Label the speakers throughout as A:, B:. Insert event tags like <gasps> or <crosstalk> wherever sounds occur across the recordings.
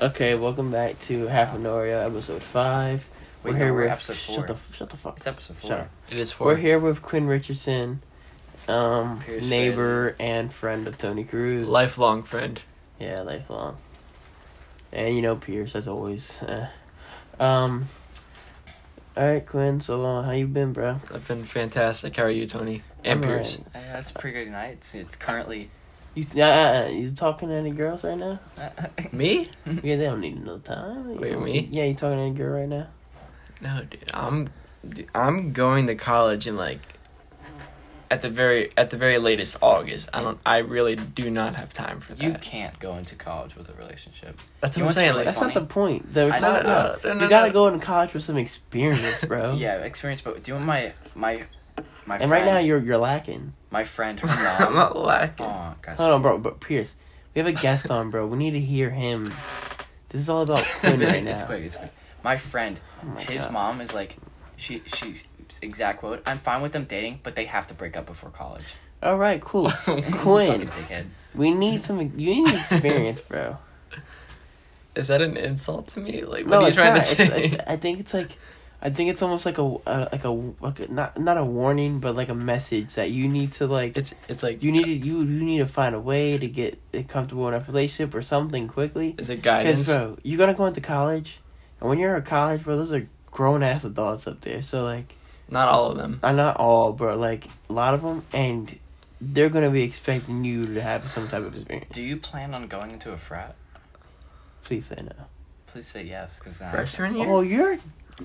A: Okay, welcome back to Half an Oreo, episode five.
B: Wait,
A: we're
B: no,
A: here
B: we're
A: with
B: episode four.
A: shut the shut the fuck.
B: It's episode four.
A: Shut up.
C: It is
A: We're here with Quinn Richardson, um,
B: Pierce
A: neighbor and friend of Tony Cruz.
C: Lifelong friend.
A: Yeah, lifelong. And you know Pierce as always. Eh. Um. All right, Quinn. So uh, how you been, bro?
C: I've been fantastic. How are you, Tony? And
A: I'm
C: Pierce.
A: alright.
B: Uh, that's a pretty good night. It's, it's currently.
A: You uh, uh, you talking to any girls right now? <laughs>
C: Me?
A: Yeah, they don't need no time. You
C: Wait,
A: know,
C: me?
A: Yeah, you talking to any girl right now?
C: No, dude. I'm, dude, I'm going to college in like, at the very at the very latest August. I don't. I really do not have time for that.
B: you can't go into college with a relationship.
C: That's
B: You
C: what I'm saying.
B: to
C: Like,
A: That's
B: funny?
A: not the point. The
B: I
A: no,
B: know,
A: no,
C: no, no,
A: you
C: no,
A: gotta
C: no.
A: go into college with some experience, bro. <laughs>
B: Yeah, experience. But do you want my my my
A: And
B: friend,
A: right now you're you're lacking.
B: my friend, her <laughs>
C: I'm not lacking.
B: oh, guys.
A: Hold on, bro. But Pierce, we have a guest on, bro. We need to hear him. This is all about <laughs> Quinn right
B: it's, it's
A: now.
B: quick. It's quick. My friend,
A: Oh my
B: his
A: God.
B: mom is like, she she exact quote. I'm fine with them dating, but they have to break up before college.
A: All right, cool. <laughs> Quinn, we need some. You need experience, bro.
C: Is that an insult to me? Like, what
A: no,
C: are you trying
A: not.
C: to say?
A: It's, it's, I think it's like, I think it's almost like a, a like a like a, not not a warning, but like a message that you need to like.
C: it's it's like
A: you need to you you need to find a way to get comfortable in a relationship or something quickly.
C: Is it
A: Because
C: guidance?
A: bro, you're gonna go into college, and when you're in college, bro, those are grown ass adults up there. So like,
C: Not all of them.
A: I'm not all, bro. Like a lot of them, and they're gonna be expecting you to have some type of experience.
B: Do you plan on going into a frat?
A: Please say no.
B: Please say yes, because uh,
C: Freshman year.
A: Oh, you're.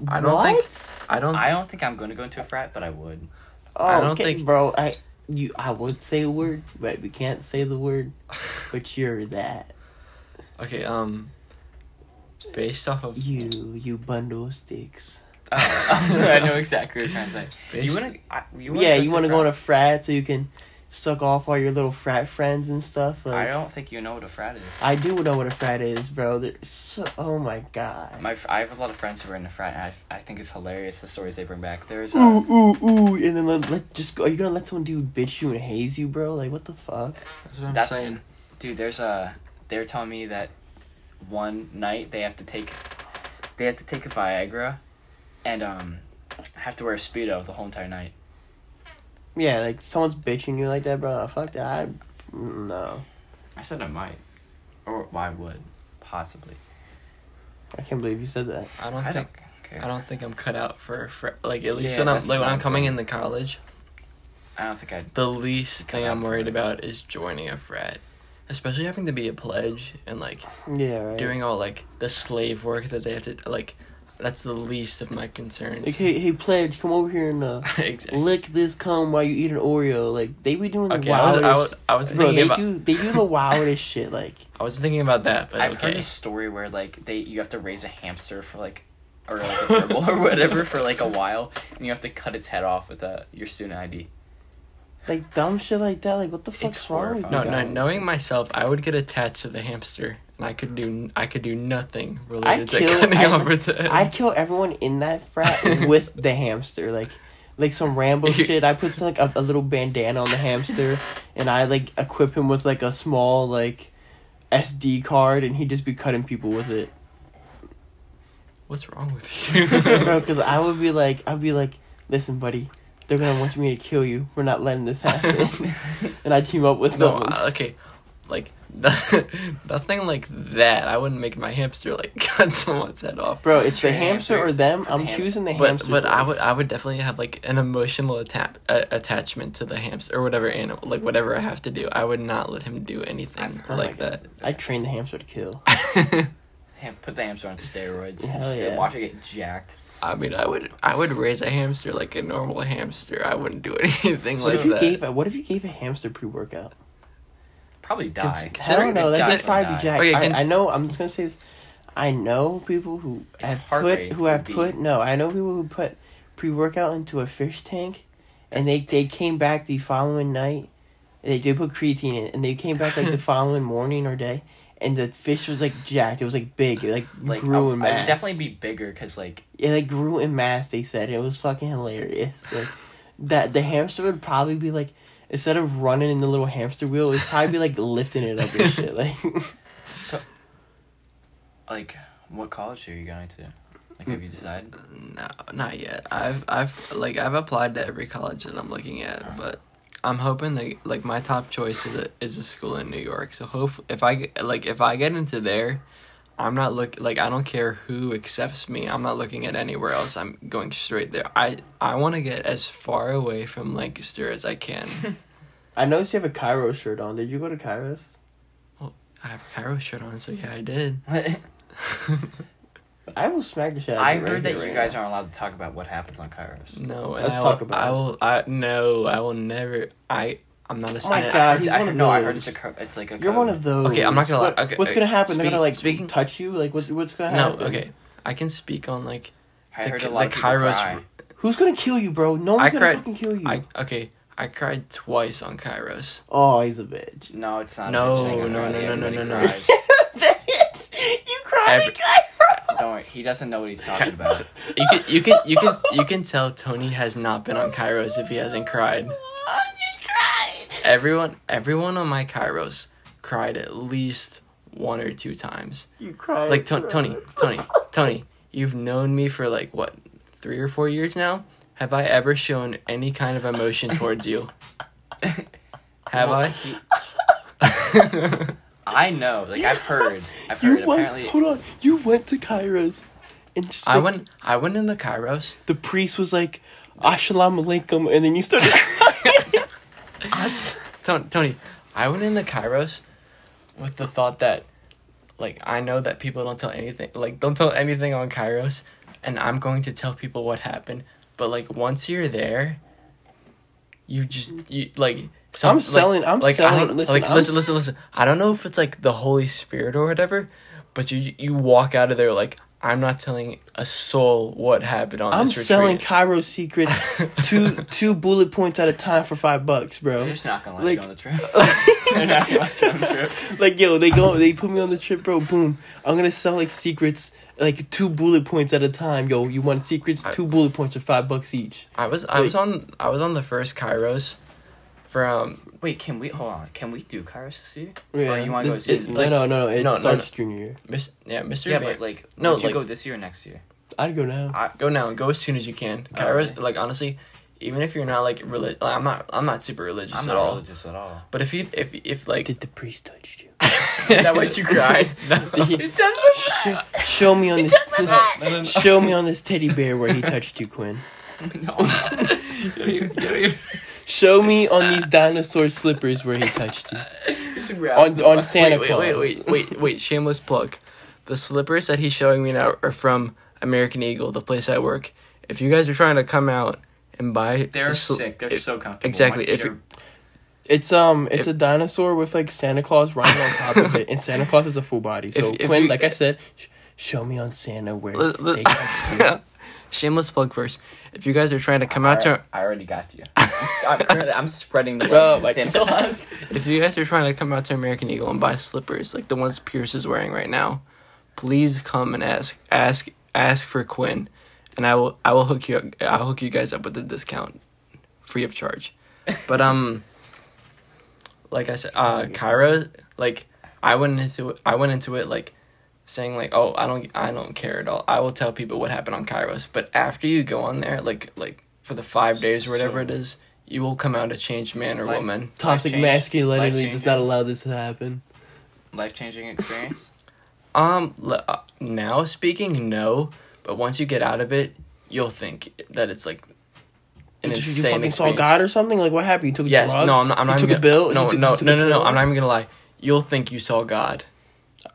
C: I don't
A: what?
C: think- I don't.
B: I don't think I'm going to go into a frat, but I would.
A: Oh,
C: I don't
A: okay,
C: think-
A: bro. I you I would say a word, but we can't say the word. <laughs> But you're that.
C: okay. Um. Based off of
A: You you bundle of sticks.
B: Oh, <laughs> I know exactly what you're trying to say.
C: based,
B: You wanna, I, you wanna
A: yeah,
B: go
A: you
B: to
A: want to
B: a
A: go in a
B: frat?
A: frat so you can suck off all your little frat friends and stuff. Like
B: I don't think you know what a frat is.
A: I do know what a frat is, bro. There's so, oh my god.
B: My, I have a lot of friends who are in a frat, I, I think it's hilarious the stories they bring back. There's
A: ooh
B: uh,
A: ooh ooh, and then let, let just go. Are you gonna let someone do bitch you and haze you, bro? Like what the fuck?
C: That's what I'm
B: that's
C: saying.
B: dude. There's a. They're telling me that one night they have to take, they have to take a Viagra, and um, have to wear a speedo the whole entire night.
A: Yeah, like someone's bitching you like that, bro. Fuck that. I, no,
B: I said I might, or well, I would, possibly.
A: I can't believe you said that.
C: I don't
B: I
C: think.
B: don't.
C: I don't think I'm cut out for a fr- like at least
B: Yeah,
C: when I'm like when I'm
B: I'm
C: coming
B: thinking.
C: into college.
B: I don't think I'd.
C: The least thing I'm worried about is joining a frat, especially having to be a pledge and like
A: Yeah, right.
C: doing all like the slave work that they have to like. That's the least of my concerns.
A: Like, hey, hey, pledge, come over here and uh, <laughs>
C: exactly.
A: lick this cum while you eat an Oreo. Like they be doing the
C: Okay, I was,
A: wildest.
C: I was, I was
A: bro,
C: thinking
A: they
C: about,
A: do they do the <laughs> wildest shit. Like
C: I was thinking about that, but
B: I've
C: okay.
B: heard a story where like they you have to raise a hamster for like, or like a turtle or whatever for like a while, and you have to cut its head off with uh, your student ID.
A: like dumb shit like that. Like what the fuck's
B: It's
A: wrong with you
C: No,
B: horrifying.
C: no. Knowing myself, I would get attached to the hamster, and I could do, I could do nothing
A: I
C: related to
A: kill-
C: cutting
A: I-
C: off its head.
A: I kill everyone in that frat <laughs> with the hamster. Like like some Rambo <laughs> shit. I put some, like a, a little bandana on the hamster, and I like equip him with like a small like SD card, and he just be cutting people with it.
C: What's wrong with <laughs> you?
A: bro. Because I would be like, I'd be like, listen, buddy, they're gonna want me to kill you. We're not letting this happen. and I team up with
C: no,
A: them.
C: uh, okay, like nothing <laughs> like that. I wouldn't make my hamster like <laughs> cut someone's head off.
A: Bro, it's the hamster
B: hamster.
A: or them. I'm
B: hamster.
A: choosing the
C: But
A: hamster.
C: but I would I would definitely have like an emotional atta- uh, attachment to the hamster or whatever animal like whatever I have to do. I would not let him do anything
A: Oh
C: like that.
A: I train the hamster to kill. <laughs>
B: Ham- put the hamster on steroids.
A: Hell
B: and
A: yeah.
B: Watch it get jacked.
C: I mean, I would I would raise a hamster like a normal hamster. I wouldn't do anything
A: What
C: like
A: if you
C: that.
A: gave a What if you gave a hamster pre workout?
B: Probably die.
C: Cons-
A: I don't know. That
B: Die
A: just probably
B: die.
A: be jacked.
C: Okay,
A: I,
C: can-
A: I know. I'm just gonna say this. I know people who
B: Its
A: have put who have
B: be-
A: put no. I know people who put pre workout into a fish tank, and they
B: That's-
A: they came back the following night. They did put creatine in, and they came back like the <laughs> following morning or day, and the fish was like jacked. It was like big. It like,
B: Like
A: grew
B: I,
A: in
B: I
A: mass.
B: would definitely be bigger because like
A: It like grew in mass. They said it was fucking hilarious. Like that the hamster would probably be like instead of running in the little hamster wheel, it'd probably be like lifting it up and <laughs> shit. Like
B: so. like what college are you going to? Like, have you decided?
C: No, not yet. I've I've like I've applied to every college that I'm looking at, but I'm hoping that like my top choice is a is a school in New York. So hope if I like if I get into there, I'm not look like I don't care who accepts me. I'm not looking at anywhere else. I'm going straight there. I I want to get as far away from Lancaster as I can. <laughs>
A: I noticed you have a Kairos shirt on. Did you go to Kairos?
C: Well, I have a Kairos shirt on, so yeah, I did. <laughs>
A: I will smack the shit out of
B: I
A: you right
B: heard that
A: here,
B: you
A: right
B: guys
A: now.
B: aren't allowed to talk about what happens on Kairos.
C: no,
A: Let's
C: I
A: talk
C: will,
A: about
C: I will. I no, I will never. I I'm not a
A: Oh my
C: snitch.
A: God,
B: I,
A: he's
B: I,
A: one of
B: no, I heard
A: those.
B: it's a co- it's like a.
A: You're
B: code.
A: one of those.
C: Okay, I'm not gonna lie.
A: What-
C: Okay,
A: what's
C: okay.
A: gonna uh, happen? They're
C: Speak-
A: gonna like
C: speaking-
A: touch you. Like what, what's gonna happen?
C: No,
A: happen?
C: okay. I can speak on like
B: I
C: the
B: heard
C: K-
B: a lot
C: the
B: of people
C: Kairos
B: cry.
A: Who's gonna kill you, bro? No one's
C: I
A: gonna
C: cried-
A: fucking kill you.
C: I okay. I cried twice on Kairos.
A: Oh, he's a bitch.
B: No, it's not.
C: No,
B: a bitch thing,
C: no,
B: everybody-
C: no, no, no,
B: everybody
C: no, no.
B: cries. <laughs>
A: bitch! You cried
C: Every-
B: Don't worry, he doesn't know what he's talking about. <laughs>
C: You can you can you can you can tell Tony has not been on Kairos if he hasn't cried. <laughs> Oh, Everyone everyone on my Kairos cried at least one or two times.
A: You cried.
C: Like to- Tony, Tony, Tony, you've known me for like what three or four years now. Have I ever shown any kind of emotion towards you? <laughs> Have I?
B: he- <laughs> I know. Like I've heard. I've
A: You
B: heard.
A: went.
B: Apparently,
A: Hold on. You went to Kairos, and just
C: I
A: like,
C: went. I went in the Kairos.
A: The priest was like, "Assalamu alaikum," and then you started. <laughs> <laughs>
C: Tony, Tony, I went in the Kairos with the thought that, like, I know that people don't tell anything, like, don't tell anything on Kairos, and I'm going to tell people what happened. But like, once you're there, you just you like. Some,
A: I'm
C: like-
A: selling- I'm
C: like, I
A: selling-
C: don't-
A: listen,
C: like,
A: I'm
C: listen, listen, listen. I don't know if it's like the Holy Spirit or whatever, but you you walk out of there like I'm not telling a soul what happened on this region.
A: I'm
C: this retreat.
A: selling Kairos secrets, <laughs> two two bullet points at a time for five bucks, bro.
B: they're just not gonna let
A: Like-
B: you go on the trip. <laughs> they're not gonna let you on the trip. <laughs>
A: like yo, they go, they put me on the trip, bro. Boom, I'm gonna sell like secrets, like two bullet points at a time. Yo, you want secrets?
C: I-
A: Two bullet points for five bucks each.
C: I was I was on I was on the first Kairos from
B: Wait, can we hold on? Can we do Kairos this year?
A: Yeah,
B: Or you wanna go
A: this-
B: to
A: it-
B: Disney?
A: no, no, no, no. It
C: No, no,
A: starts junior year.
C: Miss yeah, Mr.
B: Yeah,
C: Ba-
B: but like,
C: No,
B: no, would you go this year or next year?
A: I'd go now.
C: I, go now, go as soon as you can.
B: Oh,
C: Kairos,
B: okay.
C: like honestly, even if you're not like religious, like, I'm not I'm not super religious
B: I'm
C: at
B: not
C: all.
B: religious at all.
C: But if you if if like
A: Did the priest touch you? <laughs>
C: is that what you cried? <laughs>
A: Did <laughs> he- show, show me on this. show me on this teddy bear where he touched you, Quinn.
B: no.
A: Show me on these dinosaur slippers where he touched you. On
B: on,
A: on Santa
C: wait,
A: Claus.
C: wait, wait, wait, wait, wait, shameless plug. The slippers that he's showing me now are from American Eagle, the place I work. If you guys are trying to come out and buy
B: They're
C: the sli-
B: sick. They're
C: if-
B: so comfortable.
C: exactly, if you-
B: are-
A: It's um, it's
C: If-
A: a dinosaur with like Santa Claus riding on top of it, and Santa Claus is a full body. <laughs> So
C: If- if
A: Quinn,
C: you-
A: like I said, sh- show me on Santa where
C: Li- li-
A: they touched you. <laughs>
C: Shameless plug first. If you guys are trying to come
B: I,
C: out to
B: I already got you. <laughs> I'm, I'm, I'm spreading the word
A: my
B: Santa Claus.
C: if you guys are trying to come out to American Eagle and buy slippers like the ones Pierce is wearing right now, please come and ask ask ask for Quinn, and I will I will hook you up, I'll hook you guys up with a discount, free of charge. But um, like I said, uh, Kyra, like I went into it, I went into it like saying like oh I don't I don't care at all. I will tell people what happened on Kairos, but after you go on there like like for the five days or whatever
B: So-
C: it is, you will come out a changed man or
B: Like-
C: woman.
A: Toxic masculinity does not allow this to happen.
B: Life changing experience.
C: Um, l- uh, now speaking, no, but once you get out of it, you'll think that it's like an
A: Did you, you
C: insane
A: fucking saw. God or something? Like what happened? You took a
C: Yes,
A: drug?
C: no, I'm not. I'm
A: You
C: not
A: took
C: even
A: a bill?
C: gonna- No,
A: You took-
C: no,
A: you took
C: no, no, no. I'm not even gonna lie. You'll think you saw God.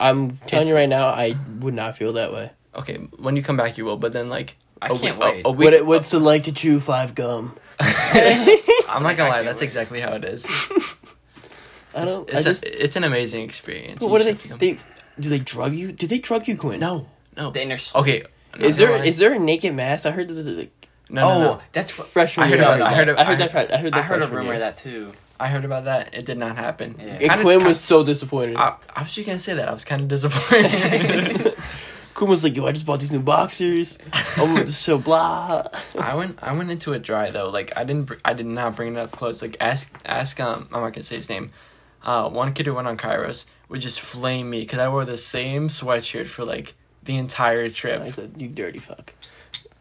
A: I'm telling
C: It's-
A: you right now, I would not feel that way.
C: Okay, when you come back, you will. But then, like,
B: I
C: a
B: can't
C: week,
B: wait.
C: A, a week,
A: What it, what's it like to chew five gum? <laughs>
C: I'm not gonna
B: I
C: lie.
B: can't
C: That's
B: wait.
C: exactly how it is. <laughs>
A: I
C: It's,
A: don't.
C: it's,
A: I just.
C: a, it's an amazing experience.
A: But what do
C: just
A: they?
C: have to
A: They do they drug you? Did they drug you, Quinn?
C: No, no.
B: The inner.
C: Okay.
A: Is
C: no,
A: there
C: I-
A: is there a naked mass? I heard. that- that-
C: No, no,
B: oh,
C: no.
B: that's what.
A: Freshman
C: I heard
A: year.
C: about- I heard
A: that. I heard that. I heard that.
B: I heard a
A: freshman
B: rumor
A: year.
B: of that too.
C: I heard about that. It did not happen.
B: Yeah.
A: And
C: Kinda-
A: Quinn
C: kinda-
A: was so disappointed.
C: I, I was just gonna say that. I was kind of disappointed. <laughs>
A: Quinn was like, "Yo, I just bought these new boxers. Oh, so blah."
C: I went I went into it dry though. Like I didn't br- I did not bring it up close. Like ask ask um I'm not gonna say his name. Uh, one kid who went on Kairos would just flame me because I wore the same sweatshirt for like the entire trip.
A: I said, you dirty fuck.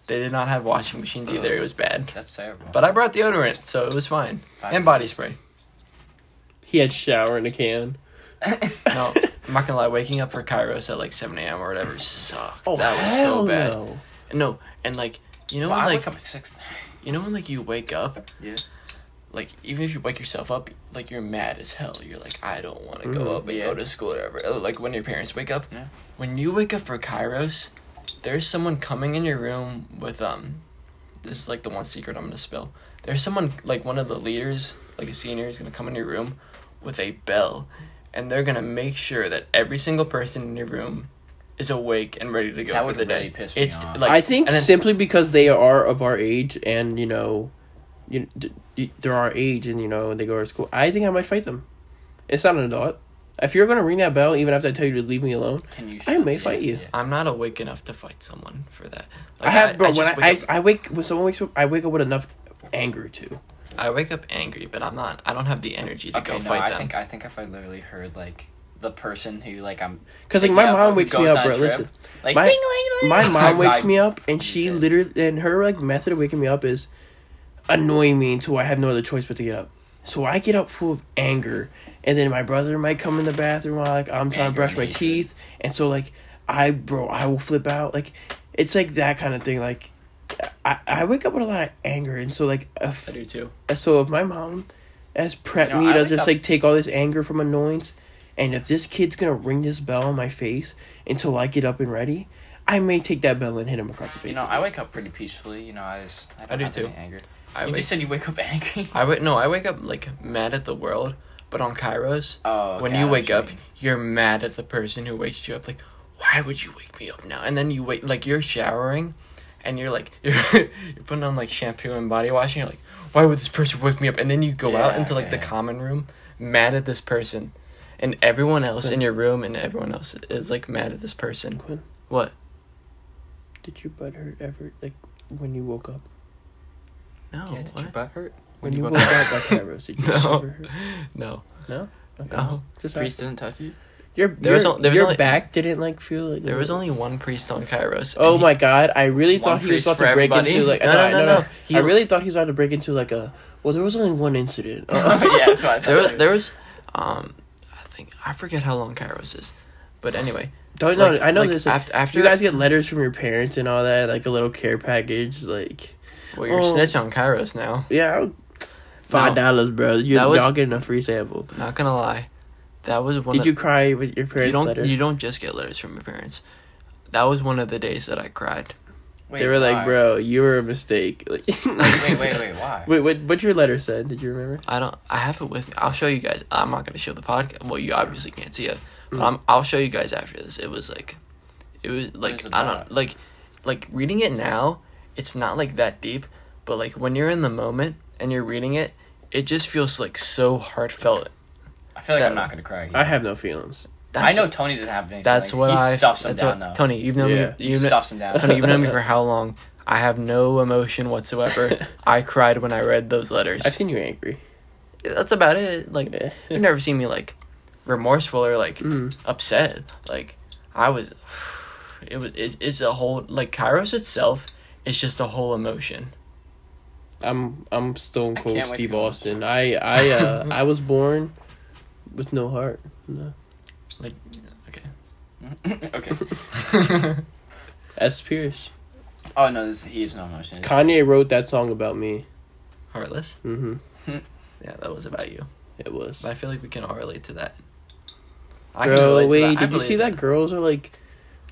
C: They did not have washing machines either. It was bad.
B: That's terrible.
C: But I brought deodorant, so it was fine. And body spray.
A: He had shower in a can. <laughs>
C: No, I'm not gonna lie. Waking up for Kairos at like 7 a.m. or whatever sucked.
A: Oh,
C: that was
A: hell
C: so bad.
A: no.
C: No, and like you know
B: Well,
C: when
B: I
C: like
B: wake up at six. <laughs>
C: you know when like you wake up,
B: Yeah.
C: like even if you wake yourself up, like you're mad as hell. You're like, I don't want to go
A: Mhm.
C: up and
B: Yeah.
C: go to school or whatever. Uh, Like when your parents wake up.
B: Yeah.
C: When you wake up for Kairos, there's someone coming in your room with um, this is like the one secret I'm gonna spill. There's someone like one of the leaders, like a senior, is gonna come in your room with a bell, and they're gonna make sure that every single person in your room is awake and ready to go
B: That
C: for
B: would
C: the
B: really
C: day.
B: piss me
C: it's
B: off.
C: like
A: I think
C: then-
A: simply because they are of our age and, you know, you, d- d- they're our age and, you know, they go to school. I think I might fight them. It's not an adult. If you're going to ring that bell, even after I tell you to leave me alone,
B: Can you?
A: I may
B: yeah,
A: fight you.
B: yeah.
C: I'm not awake enough to fight someone for that.
A: I have, bro. when I,
C: wake
A: I, I wake when someone wakes up, I wake up with enough anger too.
C: I wake up angry, but I'm not. I don't have the energy to
B: Okay,
C: go
B: no,
C: fight
B: I
C: them.
B: think I think if I literally heard like the person who like I'm
A: Cause like my mom wakes me up, bro.
B: trip.
A: Listen,
B: like
A: My-
B: ding, ling, ling.
A: my mom <laughs> wakes me up, and she literally and her like method of waking me up is annoying me until I have no other choice but to get up. So I get up full of anger, and then my brother might come in the bathroom while like I'm trying
B: Anger
A: to brush my teeth, and so like I, bro, I will flip out. Like it's like that kind of thing. Like I, I wake up with a lot of anger, and so like if
C: I do too.
A: Uh, so if my mom has prepped
B: You know,
A: me
B: I
A: to just
B: up-
A: like take all this anger from annoyance, and if this kid's gonna ring this bell on my face until I get up and ready, I may take that bell and hit him across the face.
B: You know, I wake up pretty peacefully. You know, I just I, don't
C: do
B: have
C: too.
B: any anger.
C: I
B: you
C: wake,
B: just said you wake up <laughs> angry.
C: I wake no. I wake up like mad at the world, but on Kairos,
B: Oh, okay,
C: when you
B: know
C: wake
B: what you
C: up,
B: mean.
C: you're mad at the person who wakes you up. Like, why would you wake me up now? And then you wait, like you're showering, and you're like you're <laughs> you're putting on like shampoo and body wash, and you're like, why would this person wake me up? And then you go out into like the
B: yeah.
C: common room, mad at this person, and everyone else in your room and everyone else is like mad at this person.
A: Quinn,
C: What?
A: did your butt hurt ever? Like when you woke up?
C: No.
B: yeah, did
C: what?
B: your butt hurt?
A: When you
B: woke
A: woke
B: up?
A: up like Kairos, <laughs> did you
C: No.
A: ever hurt?
C: No.
A: No. Okay.
C: No.
A: Just
B: Priest didn't touch you.
A: Your
C: There was
A: your,
C: on- there was
A: your
C: only-
A: back didn't like feel like
C: There was only one priest on Kairos.
A: Oh
C: he-
A: my god! I really thought he was about to break
B: everybody?
A: into like
C: No, no, no, no. He-
A: I really thought he was about to break into like a. Well, there was only one incident. <laughs>
B: yeah, that's what I thought.
C: There was, there was, um, I think I forget how long Kairos is, but anyway.
A: Don't know. I know
C: like,
A: this. Like,
C: after after
A: you guys get letters from your parents and all that, like a little care package. Like,
C: Well, you're
A: Oh.
C: snitch on Kairos now.
A: yeah, I'll- five dollars, bro. You
C: That was-
A: y'all getting a free sample.
C: Not gonna lie, that was one.
A: Did
C: of,
A: you cry with your parents'
C: You don't.
A: letter?
C: You don't just get letters from your parents. That was one of the days that I cried.
B: Wait,
A: they were like, bro, you were a mistake. Like, <laughs>
B: Wait, wait, wait, wait. Why?
A: Wait, what? What your letter said? Did you remember?
C: I don't. I have it with me. I'll show you guys. I'm not gonna show the podcast. Well, you obviously can't see it, but
A: Mm.
C: I'm, I'll show you guys after this. It was like, it was like I don't like, like reading it now. It's not like that deep, but like when you're in the moment and you're reading it, it just feels like so heartfelt.
B: I feel like
C: That-
B: I'm not gonna cry. Here.
A: I have no feelings.
B: I know Tony doesn't have any.
C: That's
B: feelings.
C: what
B: he
C: I.
B: stuffs them
C: that's
B: down
C: what,
B: though.
C: Tony, you've known
A: Yeah.
C: me. You've kn-
B: stuffs them down.
C: Tony, you've known me for <laughs> how long? I have no emotion whatsoever. <laughs> I cried when I read those letters.
A: I've seen you angry.
C: That's about it. Like
A: Yeah.
C: you've never seen me like remorseful or like
A: Mm.
C: upset. Like I was. <sighs> It was. It, it's a whole like Kairos itself is just a whole emotion.
A: I'm I'm Stone Cold Steve
B: to go watch
A: Austin. I I uh <laughs> I was born with no heart. No.
B: Like, okay. <laughs> Okay. <laughs>
A: S. Pierce.
B: Oh no, this he has no emotion.
A: Kanye wrote that song about me.
C: Heartless.
A: Mm hmm <laughs>
C: Yeah, that was about you.
A: It was.
C: But I feel like we can all relate to that. I
A: Bro, wait,
C: that. I
A: did you see that girls are like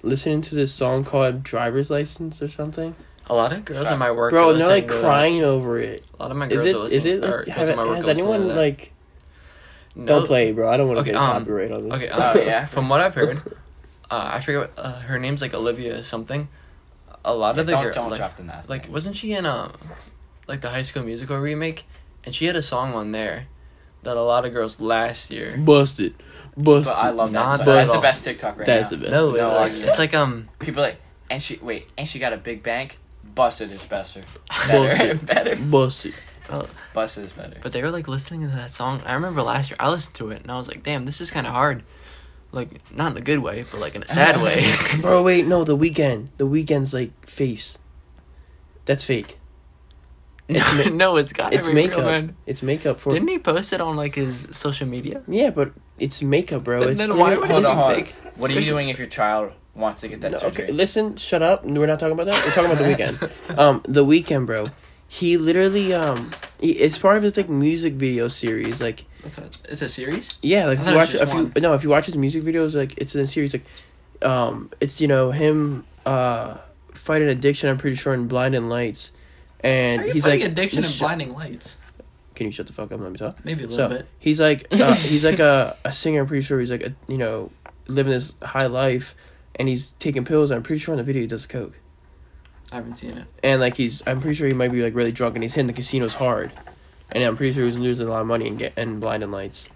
A: listening to this song called Driver's License or something?
C: A lot of girls
B: Shut-
C: in my work.
A: Bro,
C: are
A: and they're like
C: to that.
A: crying over it.
C: A lot of my
A: Is
C: girls
A: it?
C: are
A: Is
C: listening.
A: it?
C: or
A: Like,
C: girls
A: has,
C: my work
A: has
C: are to
A: anyone
C: that.
A: like?
C: No-
A: Don't play, bro. I don't want to
C: Okay,
A: get
C: um,
A: copyright on this.
C: Okay,
B: Oh,
C: uh, <laughs>
B: yeah?
C: From what I've heard, uh, I forget what uh, her name's like Olivia something. A lot of the
B: don't
C: girls
B: don't
C: like,
B: drop the last
C: like
B: name.
C: wasn't she in um like the High School Musical remake, and she had a song on there that a lot of girls last year.
A: Busted, busted.
B: But I love that.
C: Not
B: Song. That's the best TikTok right
A: That's
B: now.
A: the best.
C: No,
B: No
C: it's, like, it's like um
B: People like, and she wait, and she got a big bank. Busted is better.
A: Bullshit.
B: Better, <laughs> better.
A: busted.
B: Busted is better.
C: but they were like listening to that song. I remember last year I listened to it and I was like, damn, this is kind of hard. like not in a good way, but like in a sad <laughs> way. <laughs>
A: Bro, wait, no, the Weeknd. The Weeknd's like face. That's fake. <laughs> It's
C: no,
A: ma-
C: no, it's got
A: It's
C: be real,
A: makeup.
C: man.
A: It's makeup for.
C: Didn't he post it on like his social media?
A: Yeah, but it's makeup, bro.
C: Then-
A: it's
C: then why would it be
B: hold on.
C: fake?
B: What are you doing if your child wants to get that
A: No,
B: surgery?
A: okay, listen, shut up. We're not talking about that. We're talking about the Weeknd. Um, the Weeknd, bro. He literally um, he, it's part of his like music video series. Like,
C: That's a, it's a series.
A: yeah, like
C: I
A: if you watch if you no, if you watch his music videos, like it's in a series. Like, um, it's you know him uh fighting addiction. I'm pretty sure in Blinding Lights, and
C: Are you
A: he's like
C: addiction and
A: "Sh-
C: blinding lights?
A: Can you shut the fuck up? and Let me talk.
C: Maybe a little
A: So
C: bit.
A: he's like uh, <laughs> he's like a, a singer. I'm pretty sure he's like a you know living this high life, and he's taking pills. I'm pretty sure in the video he does coke,
C: I haven't seen it.
A: and like he's I'm pretty sure he might be like really drunk, and he's hitting the casinos hard, and I'm pretty sure he's losing a lot of money and get and blinding lights,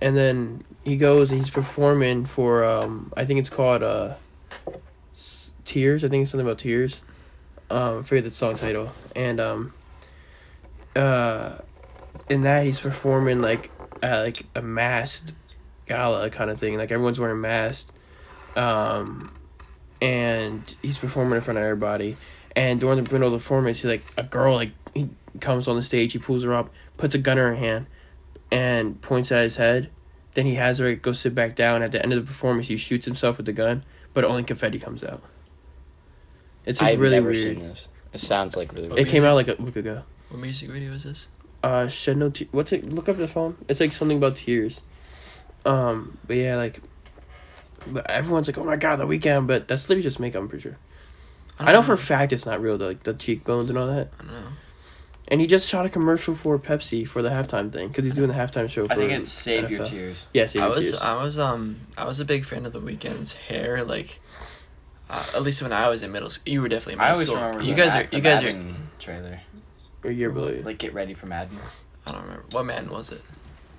A: and then he goes and he's performing for um I think it's called uh tears. I think it's something about tears. Um, I forget the song title, and um uh in that he's performing like like a masked gala kind of thing. Like everyone's wearing masks. Um and he's performing in front of everybody. And during the middle of the performance, he like a girl like he comes on the stage, he pulls her up, puts a gun in her hand, and points at his head. Then he has her go sit back down. At the end of the performance, he shoots himself with the gun, but only confetti comes out. It's like
B: I've
A: really
B: never
A: weird.
B: seen this. It sounds like really
A: It
B: weird.
A: came out like a week ago.
C: What music video is this?
A: Uh, shed no tears. What's it? Look up the phone. It's like something about tears. Um, but yeah, like, but everyone's like, "Oh my god, the Weeknd!" But that's literally just makeup. I'm pretty sure. I, know for a fact it's not real though, like the cheekbones and all that.
C: I don't know.
A: And he just shot a commercial for Pepsi for the halftime thing because he's doing the halftime show. For
B: I think it's Save Your Tears.
A: Yeah, Save
C: I
A: Your
C: was
A: Tears.
C: I was um I was a big fan of the Weeknd's hair. Like, uh, at least when I was in middle school, you were definitely in
B: I
C: middle
B: always
C: school.
B: remember
C: you guys are you guys are.
B: Madden trailer.
A: or year below.
B: Like get ready for Madden.
C: I don't remember what man was it,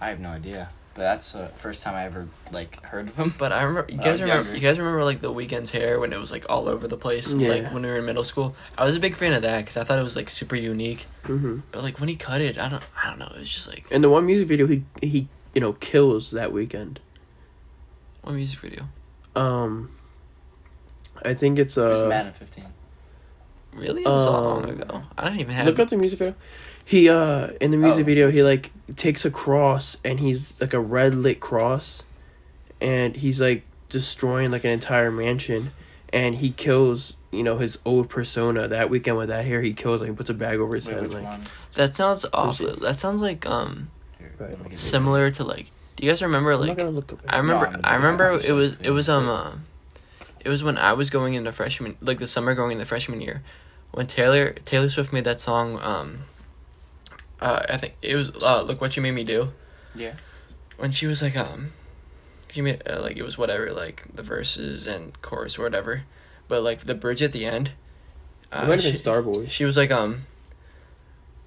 B: I have no idea, but that's the first time I ever like heard of him.
C: but I remember you guys remember
B: younger.
C: you guys remember like the Weeknd's hair when it was like all over the place.
A: Yeah.
C: Like when we were in middle school, I was a big fan of that because I thought it was like super unique.
A: hmm
C: But like when he cut it, I don't I don't know. It was just like
A: And the one music video he he you know kills that Weeknd.
C: what music video?
A: Um, I think it's
B: It was
A: uh.
B: Madden 15.
C: Really? It was a long
A: Um,
C: ago. I don't even have.
A: Look up the music video. He uh in the music
B: Oh.
A: video he like takes a cross and he's like a red lit cross, and he's like destroying like an entire mansion, and he kills you know his old persona that Weeknd with that hair he kills like he puts a bag over his
B: Wait,
A: head
B: which
A: like
B: one?
C: That sounds
A: Let's
C: awful. That sounds like um
B: Here,
A: Right.
B: let me get the-
C: similar to like. Do you guys remember
A: I'm not
C: like?
A: look.
C: I remember.
B: No, I'm-
C: I remember
B: I'm
C: it was. It was um. Uh, it was when I was going into freshman, like the summer going into freshman year, when Taylor Taylor Swift made that song. Um. Uh, I think it was. Uh, look what you made me do.
B: Yeah.
C: When she was like um, she made uh, like it was whatever like the verses and chorus or whatever, but like the bridge at the end.
A: it might have
C: she-
A: been Starboy.
C: she was like, um,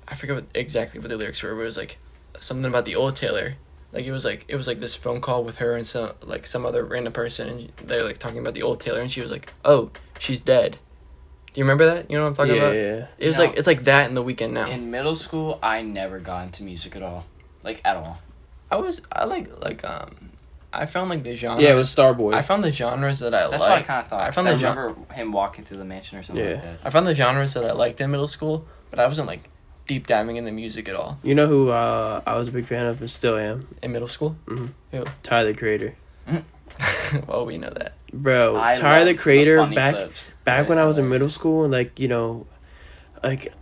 C: I forget what, exactly what the lyrics were, but it was like something about the old Taylor. Like it was like it was like this phone call with her and some like some other random person, and they're like talking about the old Taylor, and she was like, "Oh, she's dead." Do you remember that? You know what I'm talking
A: yeah,
C: about?
A: yeah.
C: It was
B: No.
C: like it's like that in the Weeknd now.
B: In middle school, I never got into music at all. Like at all.
C: I was I like like um, I found like the genre.
A: Yeah, it was Starboy.
C: I found the genres that I liked.
B: That's what I kind of thought.
C: I
B: 'cause
C: found
B: I
C: the gen-
B: remember him walking through the mansion or something
A: Yeah.
B: like that.
C: I found the genres that I liked in middle school, but I wasn't like deep diving in the music at all
A: you know who uh I was a big fan of and still am?
C: in middle school.
A: Mhm.
C: Who?
A: Tyler the Creator. <laughs> <laughs>
C: well, we know that.
A: Bro,
B: I
A: Tyler the Creator
B: funny
A: back
B: clips.
A: back when I was in middle school and like you know, like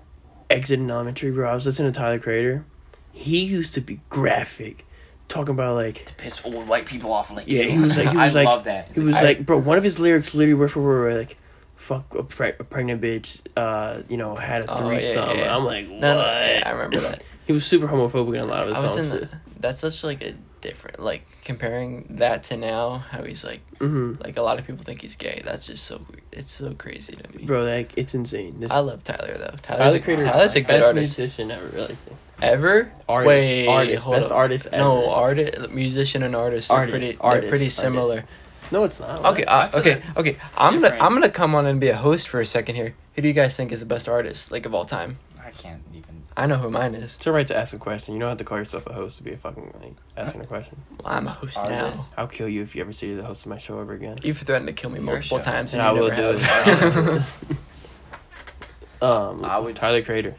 A: exiting elementary, bro, I was listening to Tyler the Creator. He used to be graphic, talking about like to
B: piss old white people off like
A: Yeah, he was like- he <laughs> was
B: I
A: like-
B: love that.
A: he was
B: I-
A: like, bro. One of his lyrics literally word for word were like, "Fuck a, pre- a pregnant bitch," uh, you know, had a
C: Oh,
A: threesome.
C: yeah, yeah, yeah.
A: I'm like, what?
C: No, no, yeah, I remember that. <laughs>
A: He was super homophobic in a lot of his
C: was
A: songs.
C: the, that's such like a different like comparing that to now how he's like
A: hmm
C: like a lot of people think he's gay. That's just so. It's so crazy to me.
A: Bro, like it's insane. This
C: I love Tyler though. Tyler's,
A: Tyler
C: a,
A: the Creator,
C: Tyler's a good
A: best
C: artist.
A: musician ever, really.
C: Ever
A: Artist,
C: Wait,
A: artist,
C: hold
A: best
C: up.
A: artist ever.
C: No, artist, musician and artist.
A: Artist,
C: pretty,
A: artist,
C: they're pretty
A: artist.
C: similar.
A: No, it's not.
C: Okay, uh, okay, okay. I'm gonna I'm gonna come on and be a host for a second here. Who do you guys think is the best artist like of all time?
B: I can't even.
C: I know who mine is.
A: It's alright to ask a question. You don't have to call yourself a host to be a fucking like asking a question.
C: Well, I'm a host
B: Are
C: now.
A: I'll kill you if you ever see the host of my show ever again.
C: You've threatened to kill me multiple
B: show.
C: times, and,
A: And I
C: you
A: will
C: never
A: do it. <laughs> <laughs> Um,
B: I would
A: Tyler
B: s-
A: Crater.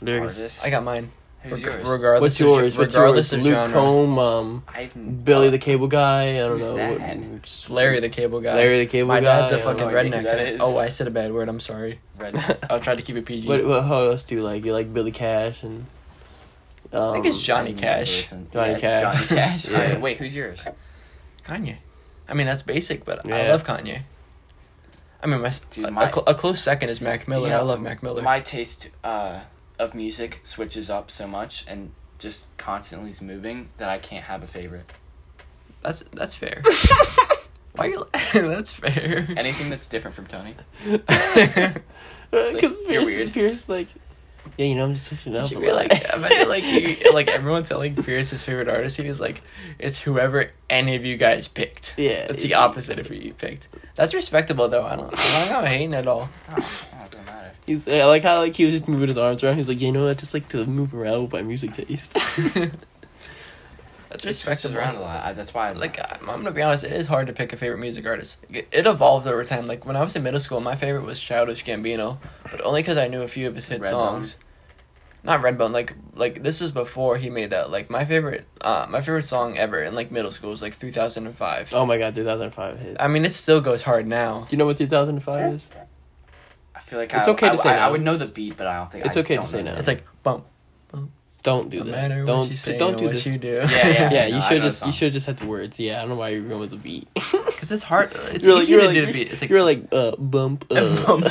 A: Lyrics.
C: I got mine.
B: Who's
C: Reg-
B: yours?
C: Regardless
A: What's yours?
C: ge-
A: What's
C: regardless
A: yours?
C: of
A: Luke
C: genre.
A: Combs, um,
B: I've
A: Billy the Cable Guy. I don't
B: Who's
A: know.
B: that?
A: what-
C: Larry the Cable Guy.
A: Larry the Cable
C: My
A: Guy.
C: dad's a
A: I don't
C: fucking
B: no
C: redneck.
B: who that is.
C: Oh, I said a bad word. I'm sorry.
B: Red. <laughs>
C: I'll try to keep it PG.
A: What, what else do you like? You like Billy Cash and. Um,
C: I think it's Johnny Cash.
A: Johnny
B: Yeah,
A: Cash.
B: Johnny Cash. <laughs>
A: Yeah.
B: Alright, wait, who's yours?
C: Kanye. I mean, that's basic, but I love Kanye. I mean, my,
B: Dude,
C: a,
B: my-
C: a cl- a close second is Mac Miller.
B: You know,
C: I love Mac Miller.
B: My taste uh, of music switches up so much and just constantly is moving that I can't have a favorite.
C: that's that's fair. <laughs> Why are you? <laughs> that's fair.
B: Anything that's different from Tony. <laughs>
A: Uh, because
B: like,
A: Pierce,
B: weird.
A: Pierce, like, yeah, you know, I'm just switching up.
C: You be like, imagine like you, like everyone telling Pierce his favorite artist, and he's like, it's whoever any of you guys picked.
A: yeah,
C: it's the opposite of who you picked. That's respectable though. I don't. I'm not hating at all.
B: Oh, oh, it doesn't matter.
A: He's I like how like he was just moving his arms around. He's like, you know, I just like to move around with my music taste. <laughs>
C: That's
B: It switches
C: respectable.
B: around a lot. I, that's why. I
C: Like I'm, I'm gonna be honest, it is hard to pick a favorite music artist. It it evolves over time. Like when I was in middle school, my favorite was Childish Gambino, but only because I knew a few of his hit
B: Redbone.
C: songs. Not Redbone, like like this was before he made that. Like my favorite, uh, my favorite song ever in like middle school was like 2005.
A: oh my god, 2005 hit.
C: I mean, it still goes hard now.
A: Do you know what 2005 is?
B: I feel like
A: It's
B: I,
A: okay
B: I,
A: to say
B: I,
A: now.
B: I would know the beat, but I don't think
A: It's
B: I
A: okay to
B: don't
A: say
B: know
A: now.
C: It's like bump.
A: Don't do
C: No
A: that.
C: matter
A: don't
C: what you say,
A: don't do
C: what
A: this.
C: you do.
B: Yeah, yeah. <laughs>
A: Yeah,
B: No,
A: you should just you should just have the words. Yeah, I don't know why you're going with the beat. <laughs>
C: Because it's hard. It's
A: you're
C: easy
A: you're
C: to
A: like,
C: do the beat. It's like
A: you're like uh bump. Uh, <laughs>
B: Bump.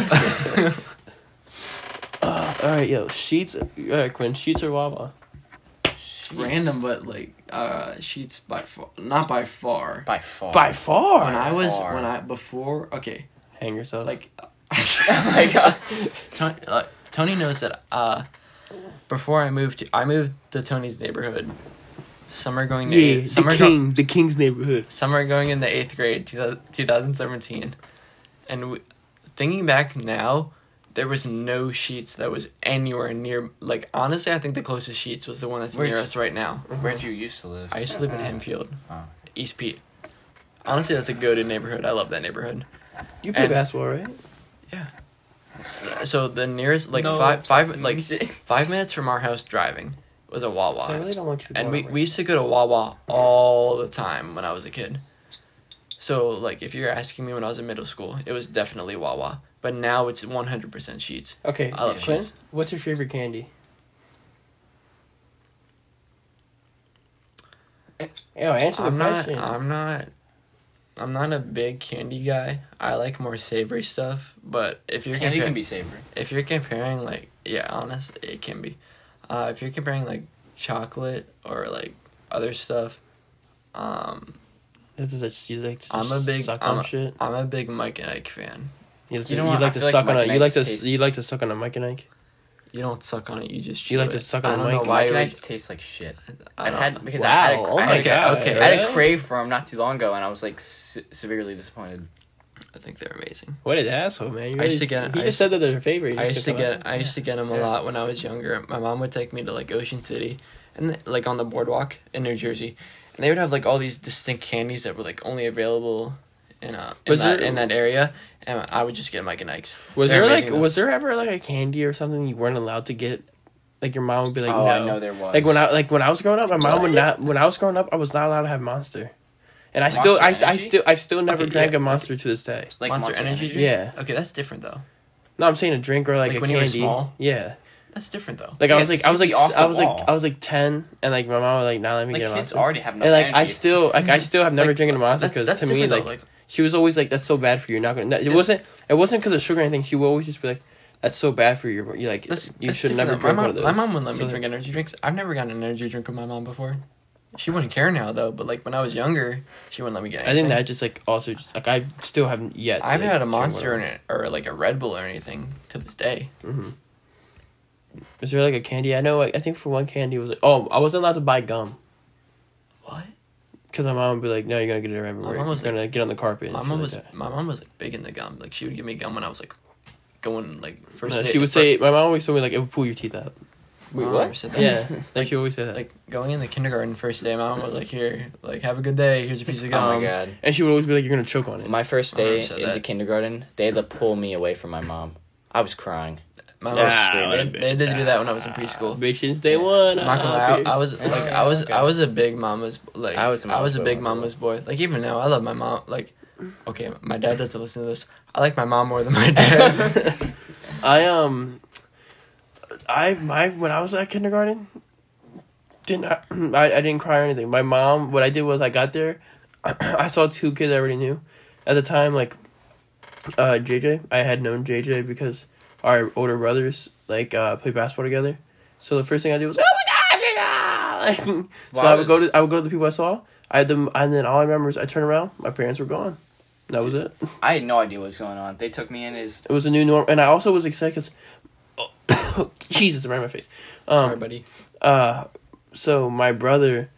A: uh, all right, yo, Sheetz. All right, Quinn, Sheetz or Wawa?
C: It's random, but like uh Sheetz by far, not by far.
B: by far.
A: By far.
C: When I was
B: far.
C: when I before okay,
A: Hang yourself.
C: like <laughs>
B: oh my god.
C: Tony, uh, Tony knows that uh before I moved to, I moved to Tony's neighborhood. Summer going to
A: yeah,
C: eighth,
A: the
C: summer go-
A: king, the king's neighborhood.
C: summer going in the eighth grade, 2000 2017, and we, thinking back now, there was no Sheetz that was anywhere near. Like honestly, I think the closest Sheetz was the one that's
B: Where'd
C: near
B: you-
C: us right now.
B: Where'd you used to live?
C: I used to live in Hempfield,
B: Oh.
C: East Pete. Honestly, that's a good neighborhood. I love that neighborhood.
A: You play
C: And-
A: basketball, right?
C: So the nearest, like
B: No
C: five, five, <laughs> like five minutes from our house driving was a Wawa.
A: So I really don't want you to.
C: and
A: go
C: we,
A: out
C: we used to go to Wawa all the time when I was a kid. So like if you're asking me when I was in middle school, it was definitely Wawa. But now it's 100% Sheetz.
A: Okay,
C: I love
A: Quinn, what's your favorite candy? Eh, Yo, answer the
C: I'm not
A: question.
C: I'm not I'm not a big candy guy. I like more savory stuff, but if you're
B: Candy
C: compar-
B: can be savory.
C: if you're comparing like yeah, honest, it can be. Uh, if you're comparing like chocolate or like other stuff, um,
A: This is just, you like to
C: I'm a big-
A: suck
C: I'm
A: on
C: a-
A: shit.
C: I'm a big Mike and Ike fan.
A: You, like
B: You
A: to-
B: know
A: you
B: what?
A: like
B: I
A: to
B: feel like
A: suck on
B: Mike
A: a. You like to.
B: Taste-
A: You like to suck on a Mike and Ike.
C: You don't suck on it. You just.
A: You
C: chew
A: like to suck on
C: I don't know
A: mic?
C: why.
B: Mike and
C: you
B: taste like shit.
C: I
B: I've had
C: know.
B: because I had a,
A: Wow, oh
B: I
A: my
B: had,
A: God,
C: okay.
B: I had a crave for them not too long ago, and I was like se- severely disappointed.
C: I think they're amazing.
A: What an asshole, man! You
C: I used
A: really-
C: to get-
A: He
C: I
A: just
C: used-
A: said that they're their favorite. You
C: I used to
A: them
C: get
A: up.
C: I used to get them a
A: Yeah.
C: lot when I was younger. My mom would take me to like Ocean City and like on the boardwalk in New Jersey, and they would have like all these distinct candies that were like only available in uh in
A: Was
C: that
A: there-
C: in that area, and I would just get Mike and Ike's.
A: Was
C: They're
A: there like
C: amazing, though.
A: was there ever like a candy or something you weren't allowed to get? Like your mom would be like,
B: oh,
A: no.
B: I know there was.
A: Like when I like when I was growing up, my mom would not. When I was growing up, I was not allowed to have Monster, and I still,
B: Monster
A: I, I still, I've still never
C: Okay,
A: drank
C: yeah,
A: a Monster to this day.
B: like
C: Monster Energy drink?
A: Yeah,
C: Okay, that's different though.
A: no, I'm saying a drink or like,
C: Like
A: a
C: when you were
A: candy.
C: small?
A: Yeah,
C: That's different though.
A: like I was like, I was like, I
B: the
A: was like,
B: wall.
A: I was like ten, and like my mom was like, "Nah, let me
B: Like
A: get a
B: kids
A: Monster."
B: already have no
A: and like I still, like I still have never
C: Like,
A: drinking a Monster because to me,
C: different,
A: like
C: though,
A: she was always like, "That's so bad for you." You're not gonna. It
C: Yeah.
A: wasn't. It wasn't because of sugar or anything. She would always just be like, "That's so bad for you." You like,
C: That's,
A: you
C: that's
A: should never drink
C: my
A: one of those.
C: My mom wouldn't let
A: So,
C: me drink energy drinks. I've never gotten an energy drink with my mom before. She wouldn't care now though, but like when I was younger, she wouldn't let me get
A: I think that just like also just like I still haven't yet.
C: I haven't had a monster in it or like a Red Bull or anything to this day.
A: hmm Is there like a candy? I know. Like, I think for one candy was like, oh, I wasn't allowed to buy gum? Because my mom would be like, no, you're gonna get it everywhere.
C: mom was
A: you're gonna get on the carpet. And
C: My mom was
A: that.
C: my mom was like big in the gum. Like she would give me gum when I was like going like first.
A: No,
C: hit-
A: she would say, my mom always told me like it would pull your teeth out.
B: Wait,
C: My
B: what?
C: mom said that.
A: Yeah, <laughs> like she always said that.
C: Like going in the kindergarten first day, my mom was like, "Here, like have a good day. Here's a piece of gum."
B: Oh my god.
A: and she would always be like, "You're gonna choke on it."
B: My first day
C: said
B: into
C: that.
B: kindergarten, they had to pull me away from my mom. I was crying.
C: My
A: Nah,
C: mom,
A: I
C: they,
A: would've
C: they did do that when I was in preschool.
A: Bitch since day one.
C: I'm not gonna lie, I, I was like I was
B: Okay.
C: I was a big mama's like
B: I
C: I
B: was
C: was,
B: a mama's
C: a
B: boy
C: big
B: once in a
C: mama's boy. Like even now, I love my mom. Like, okay, my dad doesn't listen to this. I like my mom more than my dad. <laughs>
A: I um, I my when I was at kindergarten, didn't I, <clears throat> I? I didn't cry or anything. My mom, what I did was I got there, <clears throat> I saw two kids I already knew, at the time like, uh, JJ. I had known JJ because our older brothers like uh played basketball together. So the first thing I did was oh my god, JJ! <laughs> Like, so I would go to I would go to the people I saw. I had them, and then all I remember is I turned around, my parents were gone. That was it. <laughs>
B: I had no idea what was going on. They took me in as
A: It was a new norm, and I also was excited because, oh, <coughs> Jesus, right in my face.
C: Sorry,
A: Um,
C: buddy.
A: uh, so my brother,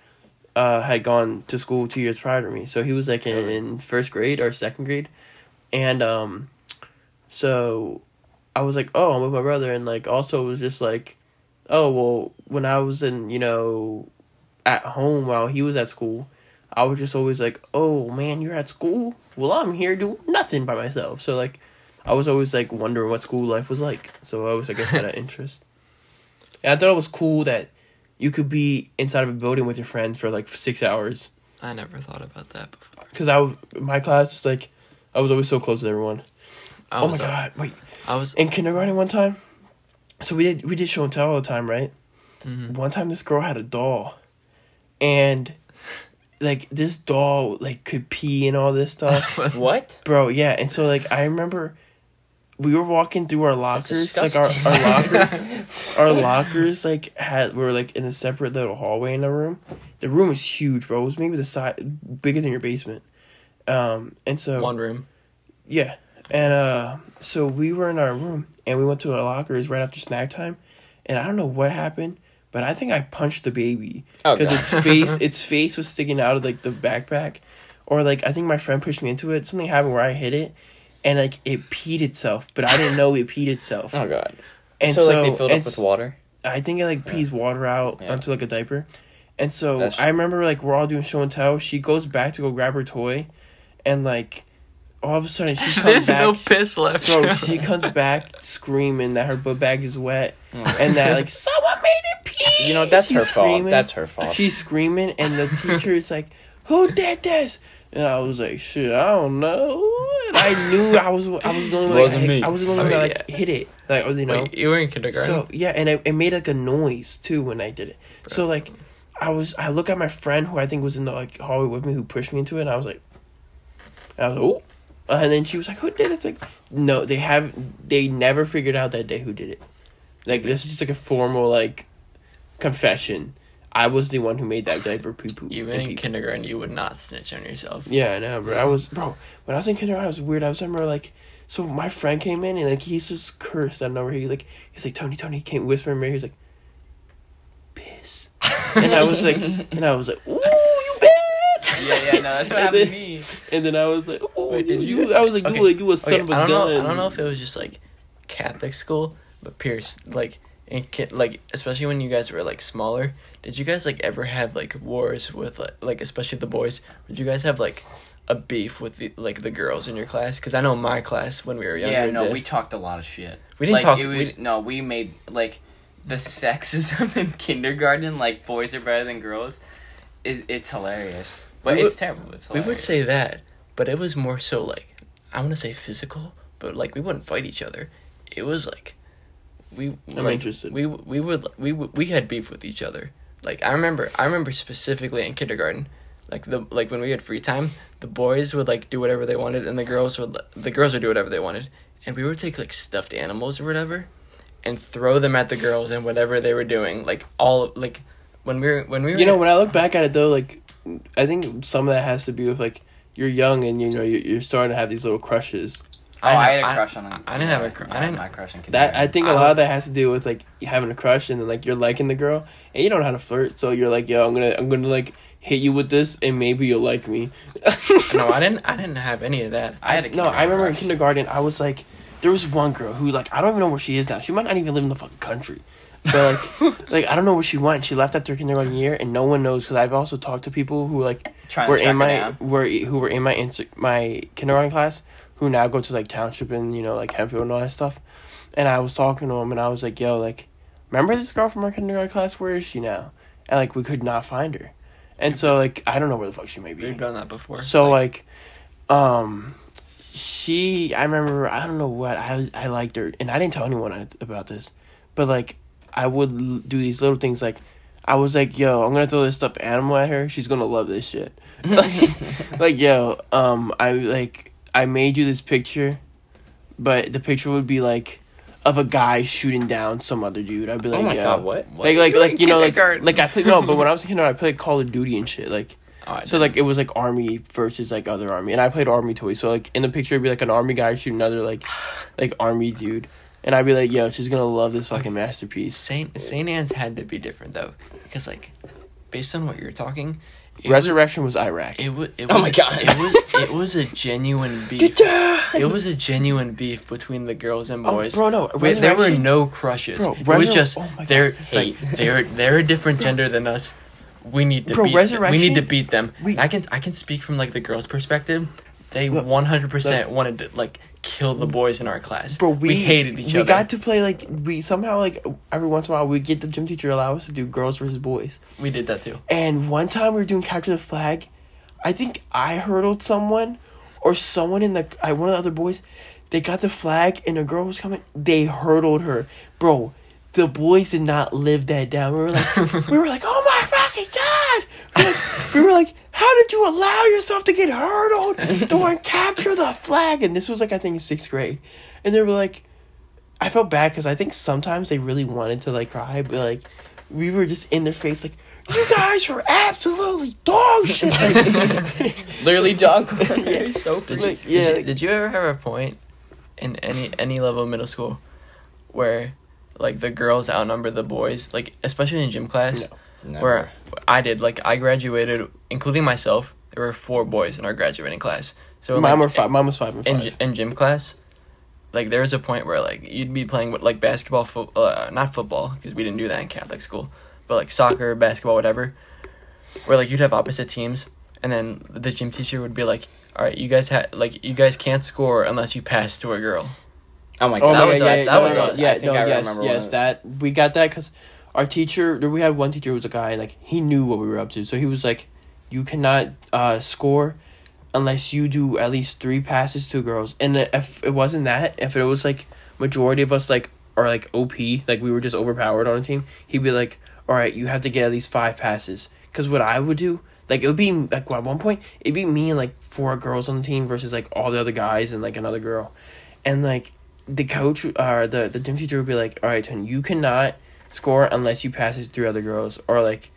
A: uh, had gone to school two years prior to me, so he was like in, in first grade or second grade, and um, so I was like, oh, I'm with my brother, and like also it was just like, oh well, when I was in you know, at home while he was at school. I was just always like, "Oh man, you're at school. Well, I'm here doing nothing by myself." So like, I was always like wondering what school life was like. So I was, I guess, had an <laughs> interest. And I thought it was cool that you could be inside of a building with your friends for like six hours.
C: I never thought about that before.
A: Cause I, was- my class, like, I was always so close to everyone.
C: I
A: oh my
C: was, uh,
A: god! Wait,
C: I was.
A: in kindergarten one time, so we did we did show and tell all the time, right?
C: mhm.
A: One time, this girl had a doll, and like this doll like could pee and all this stuff. <laughs>
B: what?
A: Bro, yeah, and so like I remember we were walking through our lockers, like our, our lockers <laughs> our lockers like had were like in a separate little hallway in the room. The room was huge, bro. It was maybe the size bigger than your basement. Um and so
C: One room.
A: yeah. And uh so we were in our room and we went to our lockers right after snack time and I don't know what happened, but I think I punched the baby
B: Oh,
A: because
B: God.
A: its face <laughs> its face was sticking out of like the backpack or like I think my friend pushed me into it. Something happened where I hit it and like it peed itself, but I didn't know it peed itself.
B: Oh god.
A: And
B: so, like they filled up with water.
A: I think it like pees water out
B: Yeah.
A: onto like a diaper. And so I remember like we're all doing show and tell. She goes back to go grab her toy and like all of a sudden she <laughs> comes
C: There's no
A: back
C: piss left.
A: Bro, she comes back screaming that her book bag is wet
B: Oh.
A: and that like <laughs> someone made it pee.
B: You know that's
A: She's
B: her fault. That's her fault.
A: She's screaming and the teacher is like, "Who did this?" And I was like, "Shit, I don't know." And I knew I was I was the only one that,
B: Wasn't
A: like,
B: me.
A: I was the only
C: I
A: one that
C: mean,
A: like hit it. Like you know.
C: Wait, you were in kindergarten.
A: So yeah, and it, it made like a noise too when I did it. So like, I was I look at my friend who I think was in the like hallway with me who pushed me into it. and I was like, I was like, oh, Uh, and then she was like, who did it? It's like, no, they have they never figured out that day who did it. Like this is just like a formal like confession. I was the one who made that diaper poo poo.
C: Even in kindergarten, you would not snitch on yourself.
A: Yeah, I know, bro. I was bro. When I was in kindergarten, I was weird. I was remember like, so my friend came in and like he's just cursed. I don't know where he like he's like Tony, Tony. He came whispering in my ear. He's like, piss. and I was like, and I was like, ooh. <laughs>
B: Yeah, yeah, no, that's what
A: And
B: happened
A: then-
B: to me.
A: And then I was like, oh,
C: Wait, did
A: you?
C: you-
A: I was like,
C: okay,
A: you like you a son
C: Okay,
A: of a
C: I don't
A: gun.
C: know. I don't know if it was just like Catholic school, but Pierce, like in ki- like especially when you guys were like smaller, did you guys like ever have like wars with like, like especially the boys? Would you guys have like a beef with the like the girls in your class? Because I know my class when we were younger.
B: Yeah, no,
C: did.
B: we talked a lot of shit.
C: We didn't
B: like,
C: talk-
B: It
C: we
B: no, we made like the <laughs> sexism in kindergarten, like boys are better than girls. Is it's hilarious, but
C: We
B: it's
C: would-
B: terrible. It's
C: we would say that, but it was more so like I want to say physical, but like we wouldn't fight each other. It was like we.
A: I'm
C: like,
A: interested.
C: We we would we would- we had beef with each other. Like I remember, I remember specifically in kindergarten, like the like when we had free time, the boys would like do whatever they wanted, and the girls would the girls would do whatever they wanted, and we would take like stuffed animals or whatever, and throw them at the girls and whatever they were doing. Like all like when we were when we were
A: You know, when I look back at it though, like I think some of that has to be with like you're young and you know you're, you're starting to have these little crushes.
B: Oh, I, had a crush on him.
C: I, I didn't have a crush. I didn't.
B: My crush on
A: That. I think a
C: I
A: lot of that has to do with like having a crush and then like you're liking the girl and you don't know how to flirt, so you're like, yo, I'm gonna I'm gonna like hit you with this and maybe you'll like me. <laughs>
C: no, I didn't. I didn't have any of that.
B: I had a
A: no, I remember in
B: kindergarten
A: kindergarten I was like, there was one girl who like I don't even know where she is now. She might not even live in the fucking country. But like, <laughs> like I don't know where she went. She left after kindergarten year, and no one knows because I've also talked to people who like
B: Trying
A: were in my
B: down.
A: were who were in my inst- my kindergarten class who now go to like township and you know like Hempfield and all that stuff. And I was talking to them, and I was like, "Yo, like, remember this girl from our kindergarten class? Where is she now?" And like, we could not find her. And so like, I don't know where the fuck she may be.
C: We've done that before.
A: So like, um, she I remember I don't know what I I liked her and I didn't tell anyone I- about this, but like I would l- do these little things like I was like yo I'm gonna throw this stuffed animal at her she's gonna love this shit <laughs> like, <laughs> like yo um I like I made you this picture, but the picture would be like of a guy shooting down some other dude I'd be like
B: oh my
A: yo.
B: god, what?
A: Like like like you know like like I played no but when I was <laughs> a kindergarten I played Call of Duty and shit like
C: Oh,
A: so like it was like army versus like other army, and I played army toys. So like in the picture, it'd be like an army guy shooting another like like army dude, and I'd be like, "Yo, she's gonna love this fucking masterpiece."
C: Saint Saint Anne's had to be different though, because like, based on what you're talking,
A: Resurrection was Iraq.
C: Was, it was. It
B: Oh
C: was
B: my God.
C: It was. It <laughs> was a genuine beef. it was a genuine beef between the girls and
A: Oh,
C: boys.
A: bro, no,
C: We- there were no crushes.
A: Bro,
C: it was just
A: oh
C: they're
A: God.
C: like they're they're a different gender than us. We need to
A: Bro,
C: beat. them. We need to beat them.
A: we-
C: I can I can speak from like the girls' perspective. They one hundred percent wanted to like kill the boys in our class.
A: Bro, we,
C: hated each
A: we
C: other.
A: We got to play like we somehow like every once in a while we get the gym teacher allow us to do girls versus boys.
C: we did that too.
A: And one time we were doing capture the flag, I think I hurdled someone, or someone in the I one of the other boys, they got the flag and a girl was coming. They hurdled her, bro. The boys did not live that down. We were like, <laughs> we were like, oh my fucking god! We were like, we were like, how did you allow yourself to get hurdled <laughs> during capture the flag? And this was like I think in sixth grade, and they were like, I felt bad because I think sometimes they really wanted to like cry, but like we were just in their face like, you guys are absolutely dog shit. <laughs>
B: Literally dog. <laughs>
A: Yeah.
B: so
C: Did you,
A: Like,
C: did, you, did you ever have a point in any any level of middle school where like the girls outnumber the boys, like especially in gym class?
B: Never.
C: Where I did, like I graduated, including myself. There were four boys in our graduating class. So
A: mine
C: like,
A: were five. Mine was five and
C: in,
A: five.
C: gy- in gym class, like there was a point where like you'd be playing with like basketball, fo- uh, not football because we didn't do that in Catholic school, but like soccer, basketball, whatever. Where like you'd have opposite teams, and then the gym teacher would be like, "All right, you guys ha- like you guys can't score unless you pass to a girl."
B: Oh my
A: Oh
B: god.
C: That
A: my
C: was
A: god,
C: us,
A: yeah,
C: that
A: no,
C: was
A: no,
C: us.
A: Yeah,
B: I think
A: no,
B: I
A: yes,
B: remember
A: yes. That we got that because our teacher. We had one teacher who was a guy, like he knew what we were up to. So he was like, "You cannot uh, score unless you do at least three passes to girls." And if it wasn't that, if it was like majority of us like are like OP, like we were just overpowered on a team, he'd be like, "All right, you have to get at least five passes." Because what I would do. Like it would be like at one point it'd be me and like four girls on the team versus like all the other guys and like another girl, and like the coach or the the gym teacher would be like, "All right, Tony, you cannot score unless you pass these three other girls, or like,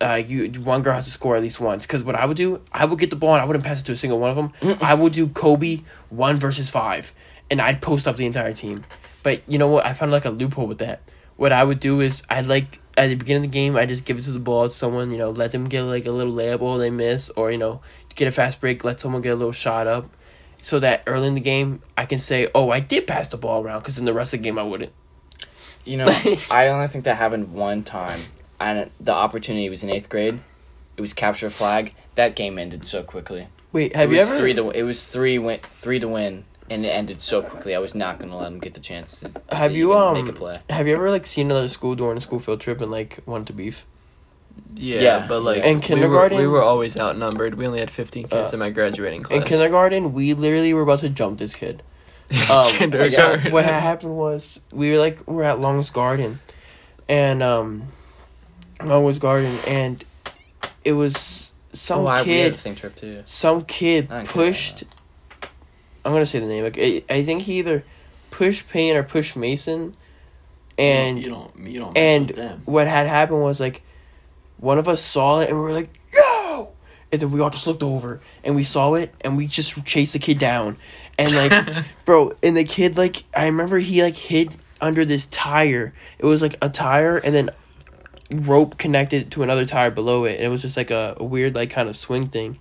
A: uh, you one girl has to score at least once." Because what I would do, I would get the ball and I wouldn't pass it to a single one of them. I would do Kobe one versus five, and I'd post up the entire team. But you know what? I found like a loophole with that. What I would do is I'd like at the beginning of the game, I just give it to the ball to someone, you know, let them get like a little layup or they miss, or you know, get a fast break, let someone get a little shot up so that early in the game I can say, "Oh, I did pass the ball around," because in the rest of the game I wouldn't.
B: You know, <laughs> I only think that happened one time, and the opportunity was in eighth grade. It was capture a flag. That game ended so quickly.
A: Wait, have
B: it
A: you
B: was
A: ever?
B: three to it was three win three to win, and it ended so quickly. I was not gonna let them get the chance to, to
A: have you
B: even
A: um?
B: make a play.
A: Have you ever like seen another school during a school field trip and like wanted to beef?
C: Yeah,
B: Yeah,
C: but like
A: In
C: we were-
A: kindergarten-
C: we were, always outnumbered. We only had fifteen kids
A: Uh,
C: in my graduating class.
A: In kindergarten, we literally were about to jump this kid. Um, <laughs>
C: Kindergarten.
A: so what had happened was we were like we're at Long's Garden, and um, Long's Garden, and it was some
B: oh, I, we had
A: kid.
B: the same trip too.
A: some kid
B: I don't care
A: pushed. I'm gonna say the name. Like, I, I think he either pushed Payne or pushed Mason, and
C: you don't you don't mess
A: and
C: with them.
A: what had happened was like, one of us saw it and we were like, "Yo!" And then we all just looked over and we saw it and we just chased the kid down, and like, <laughs> bro, and the kid like I remember he like hid under this tire. It was like a tire and then rope connected to another tire below it, and it was just like a, a weird like kind of swing thing.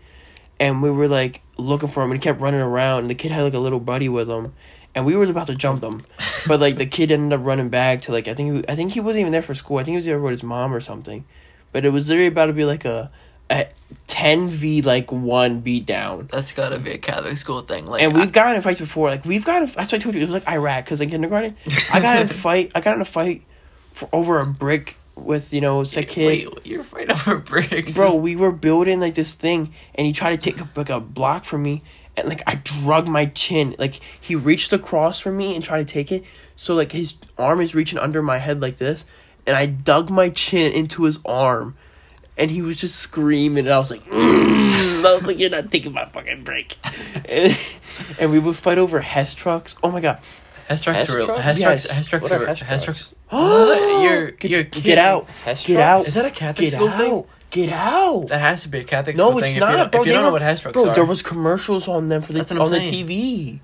A: And we were like looking for him, and he kept running around. And the kid had like a little buddy with him, and we were about to jump them, but like the kid ended up running back to like I think he, I think he wasn't even there for school. I think he was there with his mom or something, but it was literally about to be like a a ten v like one beat down.
C: That's gotta be a Catholic school thing. Like,
A: And we've gotten in fights before. Like we've got. That's what I told you. It was like Iraq because in kindergarten, I got in a <laughs> fight. I got in a fight for over a brick with you know it's a kid.
C: Wait, you're fighting over bricks,
A: Bro, we were building like this thing, and he tried to take a, like a block from me, and like I drug my chin. Like he reached across from me and tried to take it, so like his arm is reaching under my head like this, and I dug my chin into his arm, and he was just screaming, and I was like, mm. I was like, you're not taking my fucking break, <laughs> and, and we would fight over Hess trucks. Oh my god,
C: Hess trucks
A: Hess
C: were
A: trucks?
C: Hess
A: Yes.
C: trucks. Hess trucks
B: What are
C: were
B: Hess
C: Hess
B: trucks?
C: trucks. <gasps> You're
A: get,
C: you're
A: get
C: kidding.
A: out,
B: Hess
A: get
B: trucks?
A: out,
C: Is that a Catholic
A: get
C: school
A: out,
C: thing?
A: get out.
C: That has to be a Catholic
A: No,
C: school
A: it's
C: thing. if you
A: not,
C: don't,
A: bro.
C: if you don't know what Hess trucks
A: Bro,
C: are,
A: there was commercials on them for the
C: That's
A: on the. TV.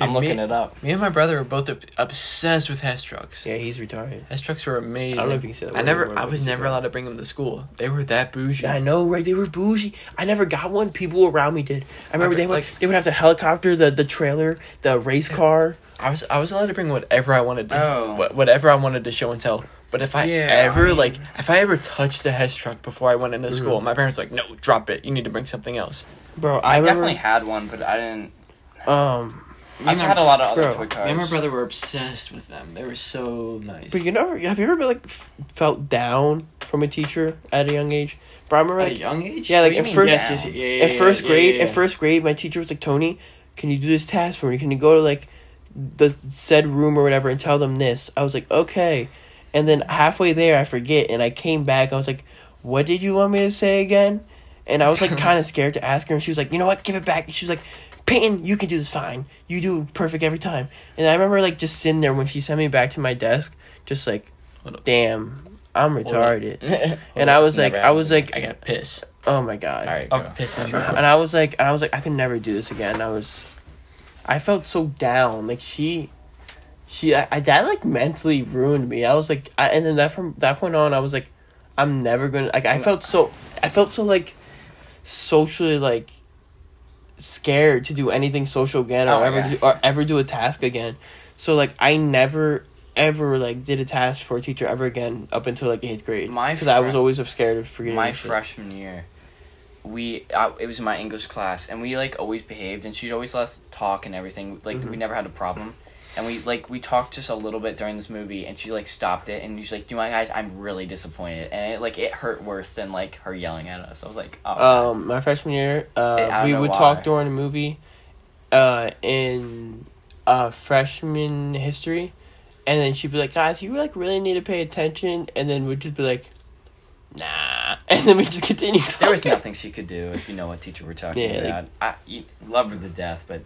B: I'm looking
C: me,
B: it up.
C: Me and my brother were both obsessed with Hess trucks.
A: Yeah, he's retired.
C: Hess trucks were amazing.
A: I don't know if you can say that
C: I never, I was never allowed to bring them to school. They were that bougie.
A: Yeah, I know, right? They were bougie. I never got one. People around me did. I remember
C: Okay,
A: they would
C: like-
A: they would have the helicopter, the the trailer, the race car.
C: I was, I was allowed to bring whatever I wanted to,
B: Oh.
C: whatever I wanted to show and tell. But if I
B: Yeah,
C: ever
B: I mean-
C: like, if I ever touched a Hess truck before I went into
A: Mm-hmm.
C: school, my parents were like, no, drop it. You need to bring something else.
A: Bro,
B: I,
A: I, remember.
B: definitely had one, but I didn't.
A: um,
B: I just had a lot of other
A: Bro,
B: toy
C: Me and my brother were obsessed with them. They were so nice.
A: but you know, have you ever been like f- felt down from a teacher at a young age? Bro, I remember
C: At a
A: like
C: young age?
A: Yeah, like
B: What
A: in first
B: down?
C: Yes, yes, yeah, yeah,
A: in first
C: yeah,
A: grade,
C: yeah,
A: in first grade, my teacher was like, Tony, can you do this task for me? Can you go to like the said room or whatever and tell them this? I was like, okay. And then halfway there, I forget, and I came back. I was like, what did you want me to say again? And I was like, <laughs> kind of scared to ask her, and she was like, you know what, give it back. And she was like, Peyton, you can do this fine. You do perfect every time. And I remember like just sitting there when she sent me back to my desk, just like, damn, I'm retarded. <laughs> And I was like, I was like,
C: I got pissed.
A: oh my god.
B: All right,
C: I'm
B: go.
C: pissed.
A: And. I was like, and I was like, I could never do this again. I was, I felt so down. Like she, she, I, I that like mentally ruined me. I was like, I, and then that from that point on, I was like, I'm never gonna like. I felt so, I felt so like, socially like, scared to do anything social again or
B: Oh
A: ever
B: God.
A: do, or ever do a task again. So like, I never ever like did a task for a teacher ever again up until like eighth grade.
B: My
A: because I was always scared of forgetting.
B: my freshman year, we uh, it was my English class, and we like always behaved, and she'd always let us talk and everything. Like
A: Mm-hmm.
B: we never had a problem, and we like we talked just a little bit during this movie, and she like stopped it, and she's like, "Do my guys, I'm really disappointed," and it like it hurt worse than like her yelling at us. I was like, "Oh,
A: Um, my freshman year, uh, we would
B: why.
A: talk during the movie, uh, in uh freshman history, and then she'd be like, "Guys, you like really need to pay attention," and then we'd just be like, "Nah," <laughs> and then we just continue talking.
B: there was nothing she could do if you know what teacher we're talking
A: Yeah, like-
B: about. I you, love her to death, but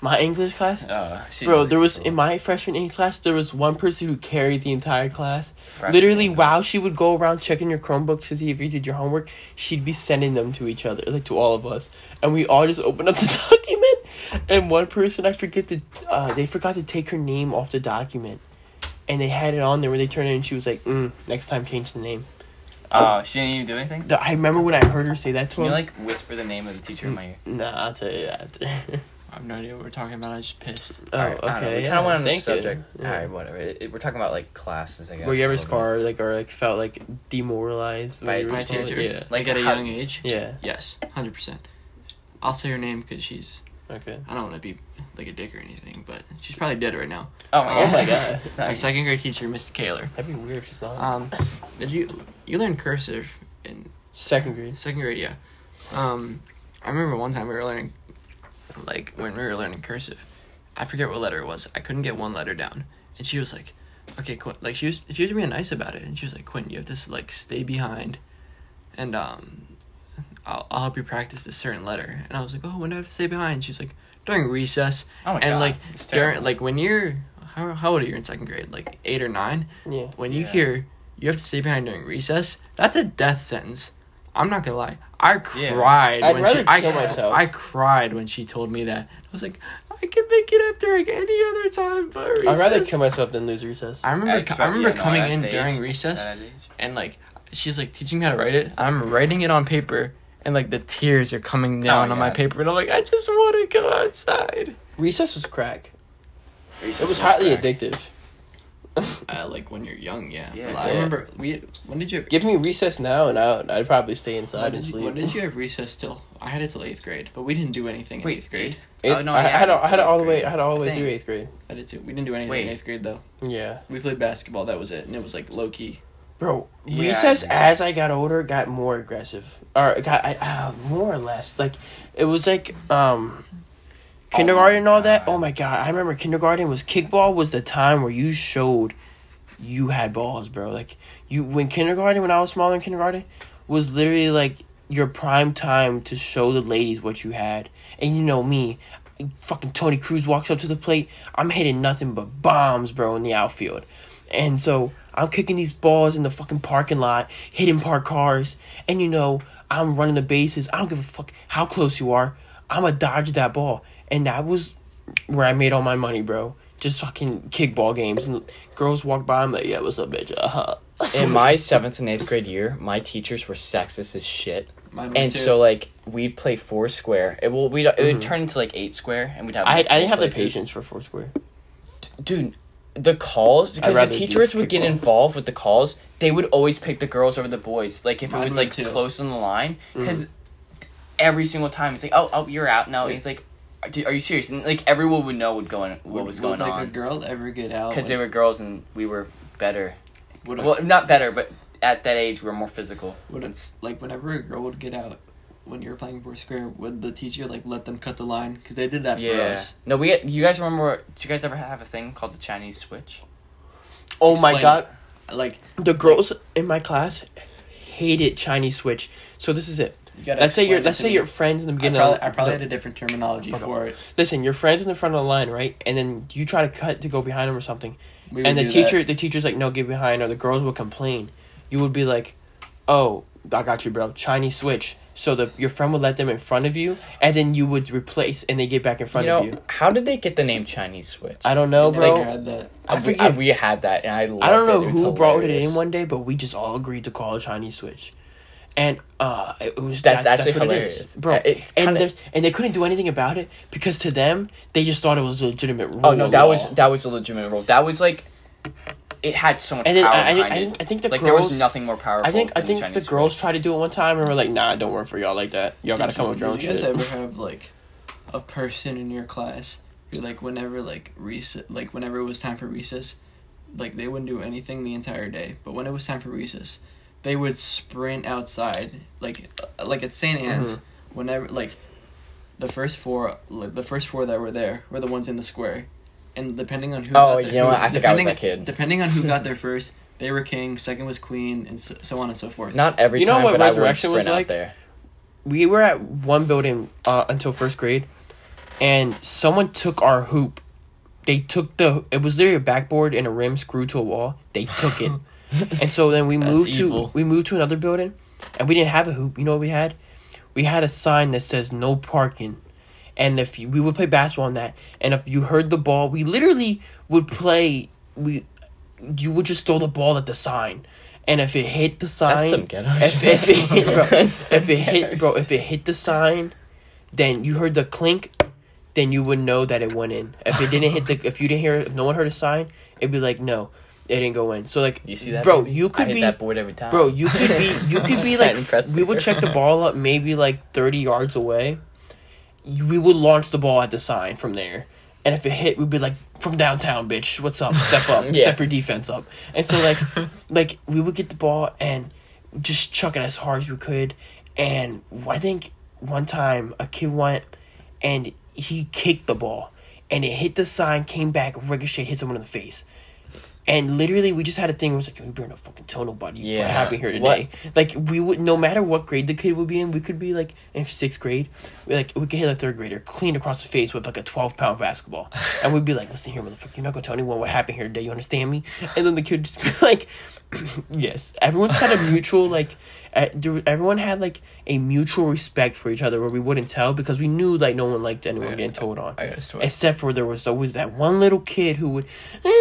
A: My English class,
B: uh,
A: bro. There was in my freshman English class, there was one person who carried the entire class. Literally, while she would go around checking your Chromebooks to see if you did your homework, she'd be sending them to each other, like to all of us, and we all just open up the <laughs> document. And one person, I forget to, uh, they forgot to take her name off the document, and they had it on there when they turned it, and she was like, mm, "Next time, change the name."
B: Oh, she didn't even do anything.
A: I remember when I heard her say that to
B: Can you like whisper the name of the teacher in my ear?
A: nah, I'll tell you that. <laughs>
C: I have no idea what we're talking about. I just pissed.
A: oh,
B: Alright, I don't know,
A: okay.
B: We
A: yeah,
B: kind of went on the
A: thank you.
B: subject.
A: Yeah.
B: Alright, whatever. It, it- we're talking about like classes, I guess.
A: Were you ever scarred, like, or like felt like demoralized
B: By
A: when you were
C: My teacher,
A: Yeah.
C: like at a
B: how-
C: young age.
A: Yeah.
C: Yes, hundred percent. I'll say her name because she's.
A: Okay.
C: I don't want to be like a dick or anything, but she's probably dead right now.
B: Oh my
A: Oh
B: god. <laughs>
A: my god.
C: My second grade teacher, Mr. Kaler.
A: That'd be weird if she's not.
C: Um, did you you learned cursive in
A: Second grade.
C: second grade? Yeah. Um, I remember one time we were learning, like when we were learning cursive, I forget what letter it was. I couldn't get one letter down, and she was like, "Okay, Quinn." Like she was she was being nice about it, and she was like, "Quinn, you have to like stay behind, and um, I'll I'll help you practice this certain letter." And I was like, "Oh, when do I have to stay behind?" And she's like, "During recess."
B: Oh my
C: and
B: god.
C: like
B: It's
C: during
B: terrible.
C: like when you're how how old are you in second grade? Like eight or nine.
A: Yeah.
C: When you
B: Yeah.
C: hear you have to stay behind during recess, that's a death sentence. I'm not gonna lie. I
B: Yeah.
C: cried
A: I'd
C: when
A: rather
C: she. I,
A: kill myself.
C: I cried when she told me that. I was like, I can make it up during any other time, but recess.
A: I'd rather kill myself than lose recess.
C: I remember.
B: Expect-
C: I remember
B: yeah,
C: coming
B: at
C: in
B: that
C: during
B: age-
C: recess
B: at that age.
C: and like she's like teaching me how to write it. I'm writing it on paper and like the tears are coming oh, down
B: Oh,
C: on my paper and I'm like, I just want to go outside.
A: Recess was crack.
B: Recess
A: It was highly
B: crack.
A: addictive. <laughs>
C: Uh, like when you're young, yeah.
B: Yeah.
C: But I
A: Yeah.
C: remember we. When did you?
A: Give me recess now, and I, I'd probably stay inside
C: When
A: and
C: did, you,
A: sleep.
C: when did you have recess till? I had it till eighth grade, but we didn't do anything in
B: Wait,
C: eighth grade.
B: eighth?
A: Eighth-
B: Oh, no,
A: I,
B: yeah,
A: I had, it-
B: it's
A: I had it all the
B: eighth
A: way.
B: grade,
A: I had it all the
B: I
A: way through
B: think.
A: eighth grade.
C: I did too. We didn't do anything
B: Wait.
C: in eighth grade though.
A: Yeah,
C: We played basketball. That was it, and it was like low key.
A: bro.
B: Yeah, I
A: recess
B: think so.
A: as I got older got more aggressive, or it got I, uh, more or less like it was like um kindergarten and all that. Oh my god, I remember kindergarten was kickball was the time where you showed you had balls, bro. Like you when kindergarten when I was smaller in kindergarten was literally like your prime time to show the ladies what you had. And you know me, fucking Tony Cruz walks up to the plate. I'm hitting nothing but bombs, bro, in the outfield. And so I'm kicking these balls in the fucking parking lot, hitting parked cars, and you know, I'm running the bases. I don't give a fuck how close you are. I'ma dodge that ball. And that was where I made all my money, bro. Just fucking kickball games. And girls walk by, I'm like, yeah, what's up, bitch? Uh-huh. <laughs>
B: In my seventh and eighth grade year, my teachers were sexist as shit.
C: Mine
B: And
C: too.
B: so like we'd play four square. It will we it would
A: Mhm.
B: turn into like eight square, and we'd have.
A: I, I didn't have the patience for Foursquare.
B: dude. The calls because the teachers would get involved with the calls. They would always pick the girls over the boys. Like if it was like
C: too.
B: close on the line,
A: Mm-hmm.
B: because every single time it's like, oh, oh, you're out. No, and he's like, are are you serious? And like everyone would know what going what
C: Would-
B: was
C: would,
B: going
C: like a girl ever get out?
B: because
C: like,
B: they were girls and we were better.
C: would a-
B: Well, not better, but at that age we are more physical.
C: would
B: It's-
C: like whenever a girl would get out when you were playing four square, would the teacher like let them cut the line? Because they did that for us.
B: No, we. You guys remember? Do you guys ever have a thing called the Chinese switch?
A: Oh my god.
C: Like
A: The girls in my class hated Chinese switch. So this is it.
C: You
A: Let's say
C: explain
A: you're let's say
C: me.
A: you're friends in the
C: I
A: beginning.
C: probably,
A: of,
C: I probably
A: the-
C: had a different terminology
A: Okay.
C: for it.
A: listen, your friends in the front of the line, right? And then you try to cut to go behind them or something.
C: We
A: and the teacher
C: that.
A: the teacher's like, no, get behind, or the girls will complain. You would be like, oh, I got you, bro. Chinese switch. So the your friend would let them in front of you, and then you would replace, and they get back in front
B: you know,
A: of you.
B: how did they get the name Chinese switch?
A: I don't know,
C: They
A: bro.
C: had that.
A: I
B: we,
A: forget.
B: we had that, and I. Loved
A: I don't know
B: it. It was
A: who brought it in one day, but we just all agreed to call it Chinese switch, and uh, it was
B: That-
A: that's,
B: that's
A: that's, what
B: hilarious.
A: it is, bro.
B: It's
A: and
B: kinda-
A: they and they couldn't do anything about it because to them they just thought it was a legitimate rule.
B: Oh no, that
A: law.
B: was that was a legitimate rule. That was like, it had so much
A: And then
B: power
A: I, I,
B: behind
A: I,
B: it.
A: think- I think the
B: like
A: girls.
B: there was nothing more powerful.
A: I think I think
B: the,
A: the girls tried to do it one time and we're like, nah, don't work for y'all like that. Y'all gotta
C: Did
A: come up with your own
C: Did you guys ever <laughs> have like a person in your class who like whenever like recess, like whenever it was time for recess, like they wouldn't do anything the entire day, but when it was time for recess, they would sprint outside like like at St. Anne's.
A: Mhm.
C: Whenever like the first four, like, the first four that were there were the ones in the square, and depending on who.
B: Oh,
C: got there,
B: you know
C: who-
B: what? I think I was
C: depending-
B: that kid.
C: Depending on who got there <laughs> first, they were king. Second was queen, and so, so on and so forth.
B: Not every
A: You know what
B: but I would
A: Resurrection was like?
B: out there.
A: We were at one building uh, until first grade, and someone took our hoop. They took the. It was literally a backboard and a rim screwed to a wall. They took it, <laughs> <laughs> and so then we moved
B: evil.
A: to we moved to another building, and we didn't have a hoop. You know what we had? We had a sign that says no parking, and if you, we would play basketball on that, and if you heard the ball, we literally would play. We, you would just throw the ball at the sign, and if it hit the sign, if, <laughs> if it hit, <laughs> bro, if it hit, bro, if it hit the sign, then you heard the clink, then you would know that it went in. If it didn't hit the, if you didn't hear, if no one heard a sign, it'd be like no, it didn't go in. So like,
B: You see that,
A: bro?
B: baby?
A: You could
B: hit
A: be,
B: that board every time,
A: bro. You could be, <laughs> you could be like, we would check the ball up maybe like thirty yards away. We would launch the ball at the sign from there. And if it hit, we'd be like, "From downtown, bitch, what's up? Step up, <laughs>
B: Yeah.
A: step your defense up." And so, like, <laughs> like we would get the ball and just chuck it as hard as we could. And I think one time a kid went and he kicked the ball and it hit the sign, came back, ricochet, hit someone in the face. And literally, we just had a thing. Where it was like, "We better not fucking tell nobody
B: Yeah.
A: what happened here
B: What-
A: today." Like we would, no matter what grade the kid would be in, we could be like in sixth grade, we like we could hit a third grader clean across the face with like a twelve pound basketball, <laughs> and we'd be like, "Listen here, motherfucker, you're not gonna tell anyone what happened here today. You understand me?" And then the kid would just be <laughs> like, <clears throat> "Yes." Everyone just had a mutual like, everyone had like a mutual respect for each other where we wouldn't tell because we knew like no one liked anyone
C: Yeah.
A: getting told on.
C: I got a story.
A: Except for there was always that one little kid who would and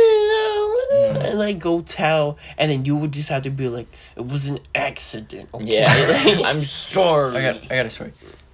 A: like go tell, and then you would just have to be like, "It was an accident." Okay?
B: Yeah, <laughs> <laughs> I'm sorry.
C: I got I got a story.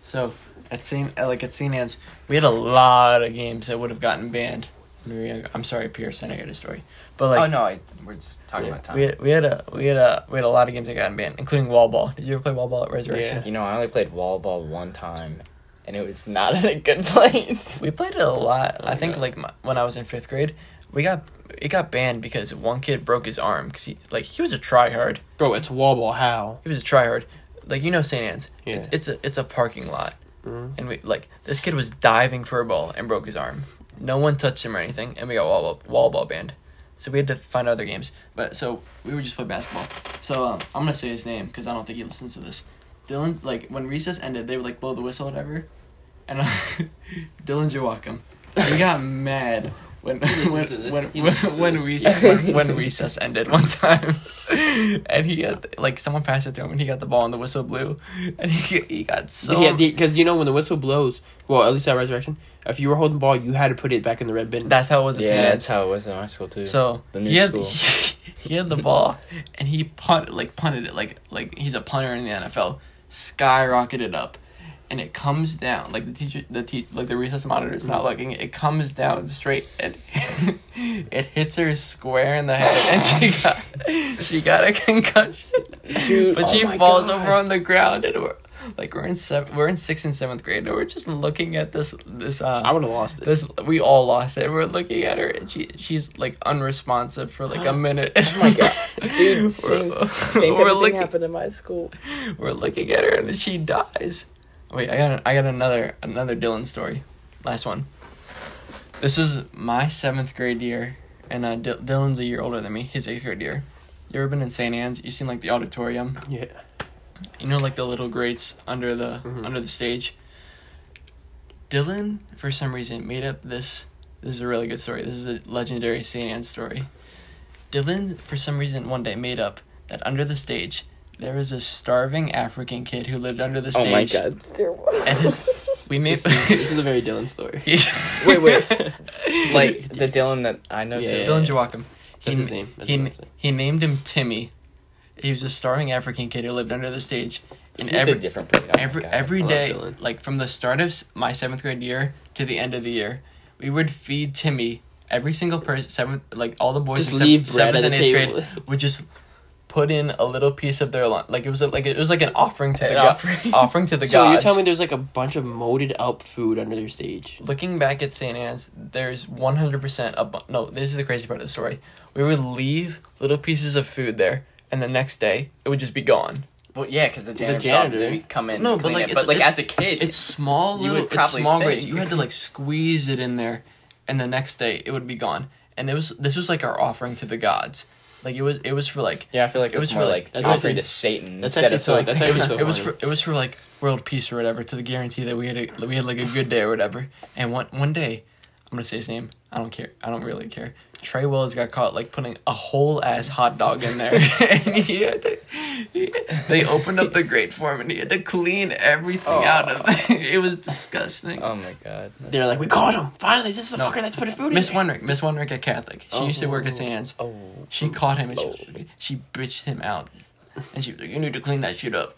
C: So at Saint uh, like at Saint Anne's, we had a lot of games that would have gotten banned. when we were younger. I'm sorry, Pierce. I know you had a story, but like
B: oh no, I, we're just talking
A: Yeah.
B: about time.
C: we had, we had a we had a we had a lot of games that got banned, including wall ball. Did you ever play wall ball at Resurrection? Yeah.
B: You know, I only played wall ball one time, and it was not in <laughs> a good place.
C: We played it a lot.
A: Oh
C: I think
A: God.
C: like my, when I was in fifth grade, we got it got banned because one kid broke his arm because he like he was a tryhard.
A: Bro, it's wall ball. How?
C: He was a tryhard. Like you know St. Anne's. It's
A: Yeah.
C: it's a it's a parking lot,
A: Mhm.
C: and we like this kid was diving for a ball and broke his arm. No one touched him or anything, and we got wall ball, wall ball banned. So we had to find other games. But so we would just play basketball. So um, I'm gonna say his name because I don't think he listens to this. Dylan, like when recess ended, they would like blow the whistle, or whatever, and uh, <laughs> Dylan Joachim, he got mad when
A: listens
C: when when, when, when, recess, when, <laughs> when recess ended one time, <laughs> and he had like someone passed it to him, and he got the ball, and the whistle blew, and he he got so
A: yeah, because you know when the whistle blows, well, at least at Resurrection, if you were holding the ball, you had to put it back in the red bin.
C: that's how it was.
B: Yeah,
C: St. Anne's.
B: that's how it was in high school too.
C: So
B: The new
C: he had
B: school.
C: he, <laughs> he had the ball and he punt like punted it like like he's a punter in the NFL, skyrocketed up, and it comes down like the teacher the te- like the recess monitor is not looking. It comes down straight and <laughs> it hits her square in the head and she <laughs> got she got a concussion.
B: Dude,
C: but
A: oh
C: she falls
A: God.
C: over on the ground and we're like we're in seven, we're in sixth and seventh grade and we're just looking at this this uh
A: I would have lost it.
C: this we all lost it. We're looking at her and she she's like unresponsive for like a <gasps> minute.
B: Oh my God. Dude, <laughs> same-
C: we're,
B: Same
C: we're looking
B: happened in my school.
C: we're looking at her and she dies. Wait, I got I got another another Dylan story. Last one. This was my seventh grade year, and uh, Dy- Dylan's a year older than me. His eighth grade year. You ever been in St. Anne's? You seen like the auditorium?
A: yeah.
C: You know, like the little grates under the
A: Mhm.
C: under the stage. Dylan, for some reason, made up this. This is a really good story. This is a legendary St. Anne's story. Dylan, for some reason, one day made up that under the stage there was a starving African kid who lived under the
B: oh
C: stage. Oh stage.
B: my god. it's terrible.
C: And his, we made.
A: This is, this is a very <laughs> Dylan story.
B: Wait, wait. <laughs> <laughs> Like the Dylan that I know
A: Yeah.
B: too.
C: Dylan Joachim. He,
A: That's his name. That's
C: he,
A: what I'm saying.
C: he named him Timmy. He was a starving African kid who lived under the stage. And
B: He's
C: every
B: a different player. Oh
C: every
B: God.
C: every
A: I love
C: day,
A: Dylan.
C: like from the start of my seventh grade year to the end of the year, we would feed Timmy. Every single person, seventh, like all the boys,
A: Just
C: in
A: leave
C: seventh,
A: bread
C: seventh
A: at
C: and
A: the
C: eighth
A: table.
C: grade would just put in a little piece of their lunch. Like it was a, like it was like an offering to the
B: An
C: go-
B: offering. <laughs>
C: offering to the gods.
A: so you're telling me there's like a bunch of molded up food under their stage?
C: Looking back at St. Anne's, there's 100% a bu- no, this is the crazy part of the story. We would leave little pieces of food there, and the next day, it would just be gone.
B: Well, yeah, because the janitor,
A: janitor-
B: janitor would come in.
C: No,
B: and
C: but, like,
B: it.
C: it's-
B: but like
C: it's-
B: as a kid,
C: It's small
B: You
C: little,
B: would
C: it's small
B: think.
C: grades. You had to like squeeze it in there, and the next day, it would be gone. And it was this was like our offering to the gods. Like it was it was for like
B: yeah, I feel like
C: it was for, like-
B: like
A: that's
B: offering
A: actually-
B: to Satan
A: that's
B: instead
A: actually
B: of
A: so-
B: like
A: that's
C: it
A: actually
C: was <laughs>
A: so
C: it was for it was for like world peace or whatever to the guarantee that we had a, we had like a good day or whatever. And one one day, I'm gonna say his name. I don't care. I don't really care. Trey Wells got caught like putting a whole ass hot dog in there, <laughs> and he had to, he- they opened up the grate for him, and he had to clean everything
B: Oh.
C: out of <laughs> it. It was disgusting.
B: Oh my god.
A: They're like, we caught him! Finally, this is the
C: No.
A: fucker that's putting food in
C: Miss
A: there."
C: Wondrick, Miss Wondrick at Catholic. She used to work at oh. Sands.
B: Oh.
C: She caught him and she, oh. she bitched him out, and she was like, "You need to clean that shit up."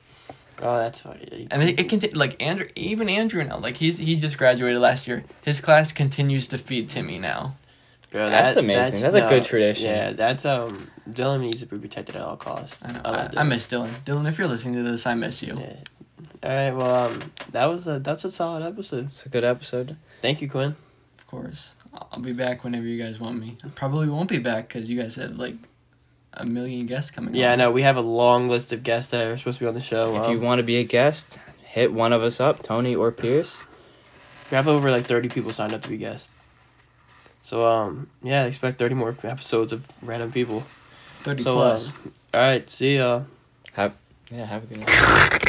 A: Oh, that's funny.
C: And it, it can like Andrew, even Andrew now, like he's he just graduated last year. His class continues to feed Timmy now.
A: Bro,
B: That's amazing. That's a good tradition.
A: Yeah, that's um. Dylan needs to be protected at all costs.
C: I know.
A: love
C: I, I miss Dylan. Dylan, if you're listening to this, I miss you.
A: Yeah. All right. Well, um, that was a that's a solid episode.
B: It's a good episode.
A: Thank you, Quinn.
C: Of course, I'll be back whenever you guys want me. I probably won't be back because you guys have like a million guests coming.
A: Yeah, I
C: on.
A: know we have a long list of guests that are supposed to be on the show.
B: If
A: Um,
B: you want to be a guest, hit one of us up, Tony or Pierce.
A: we have over like thirty people signed up to be guests. So um, yeah, expect thirty more episodes of random people.
C: thirty
A: So
C: plus.
A: um, all right, see ya.
B: Have yeah, have a good night. <laughs>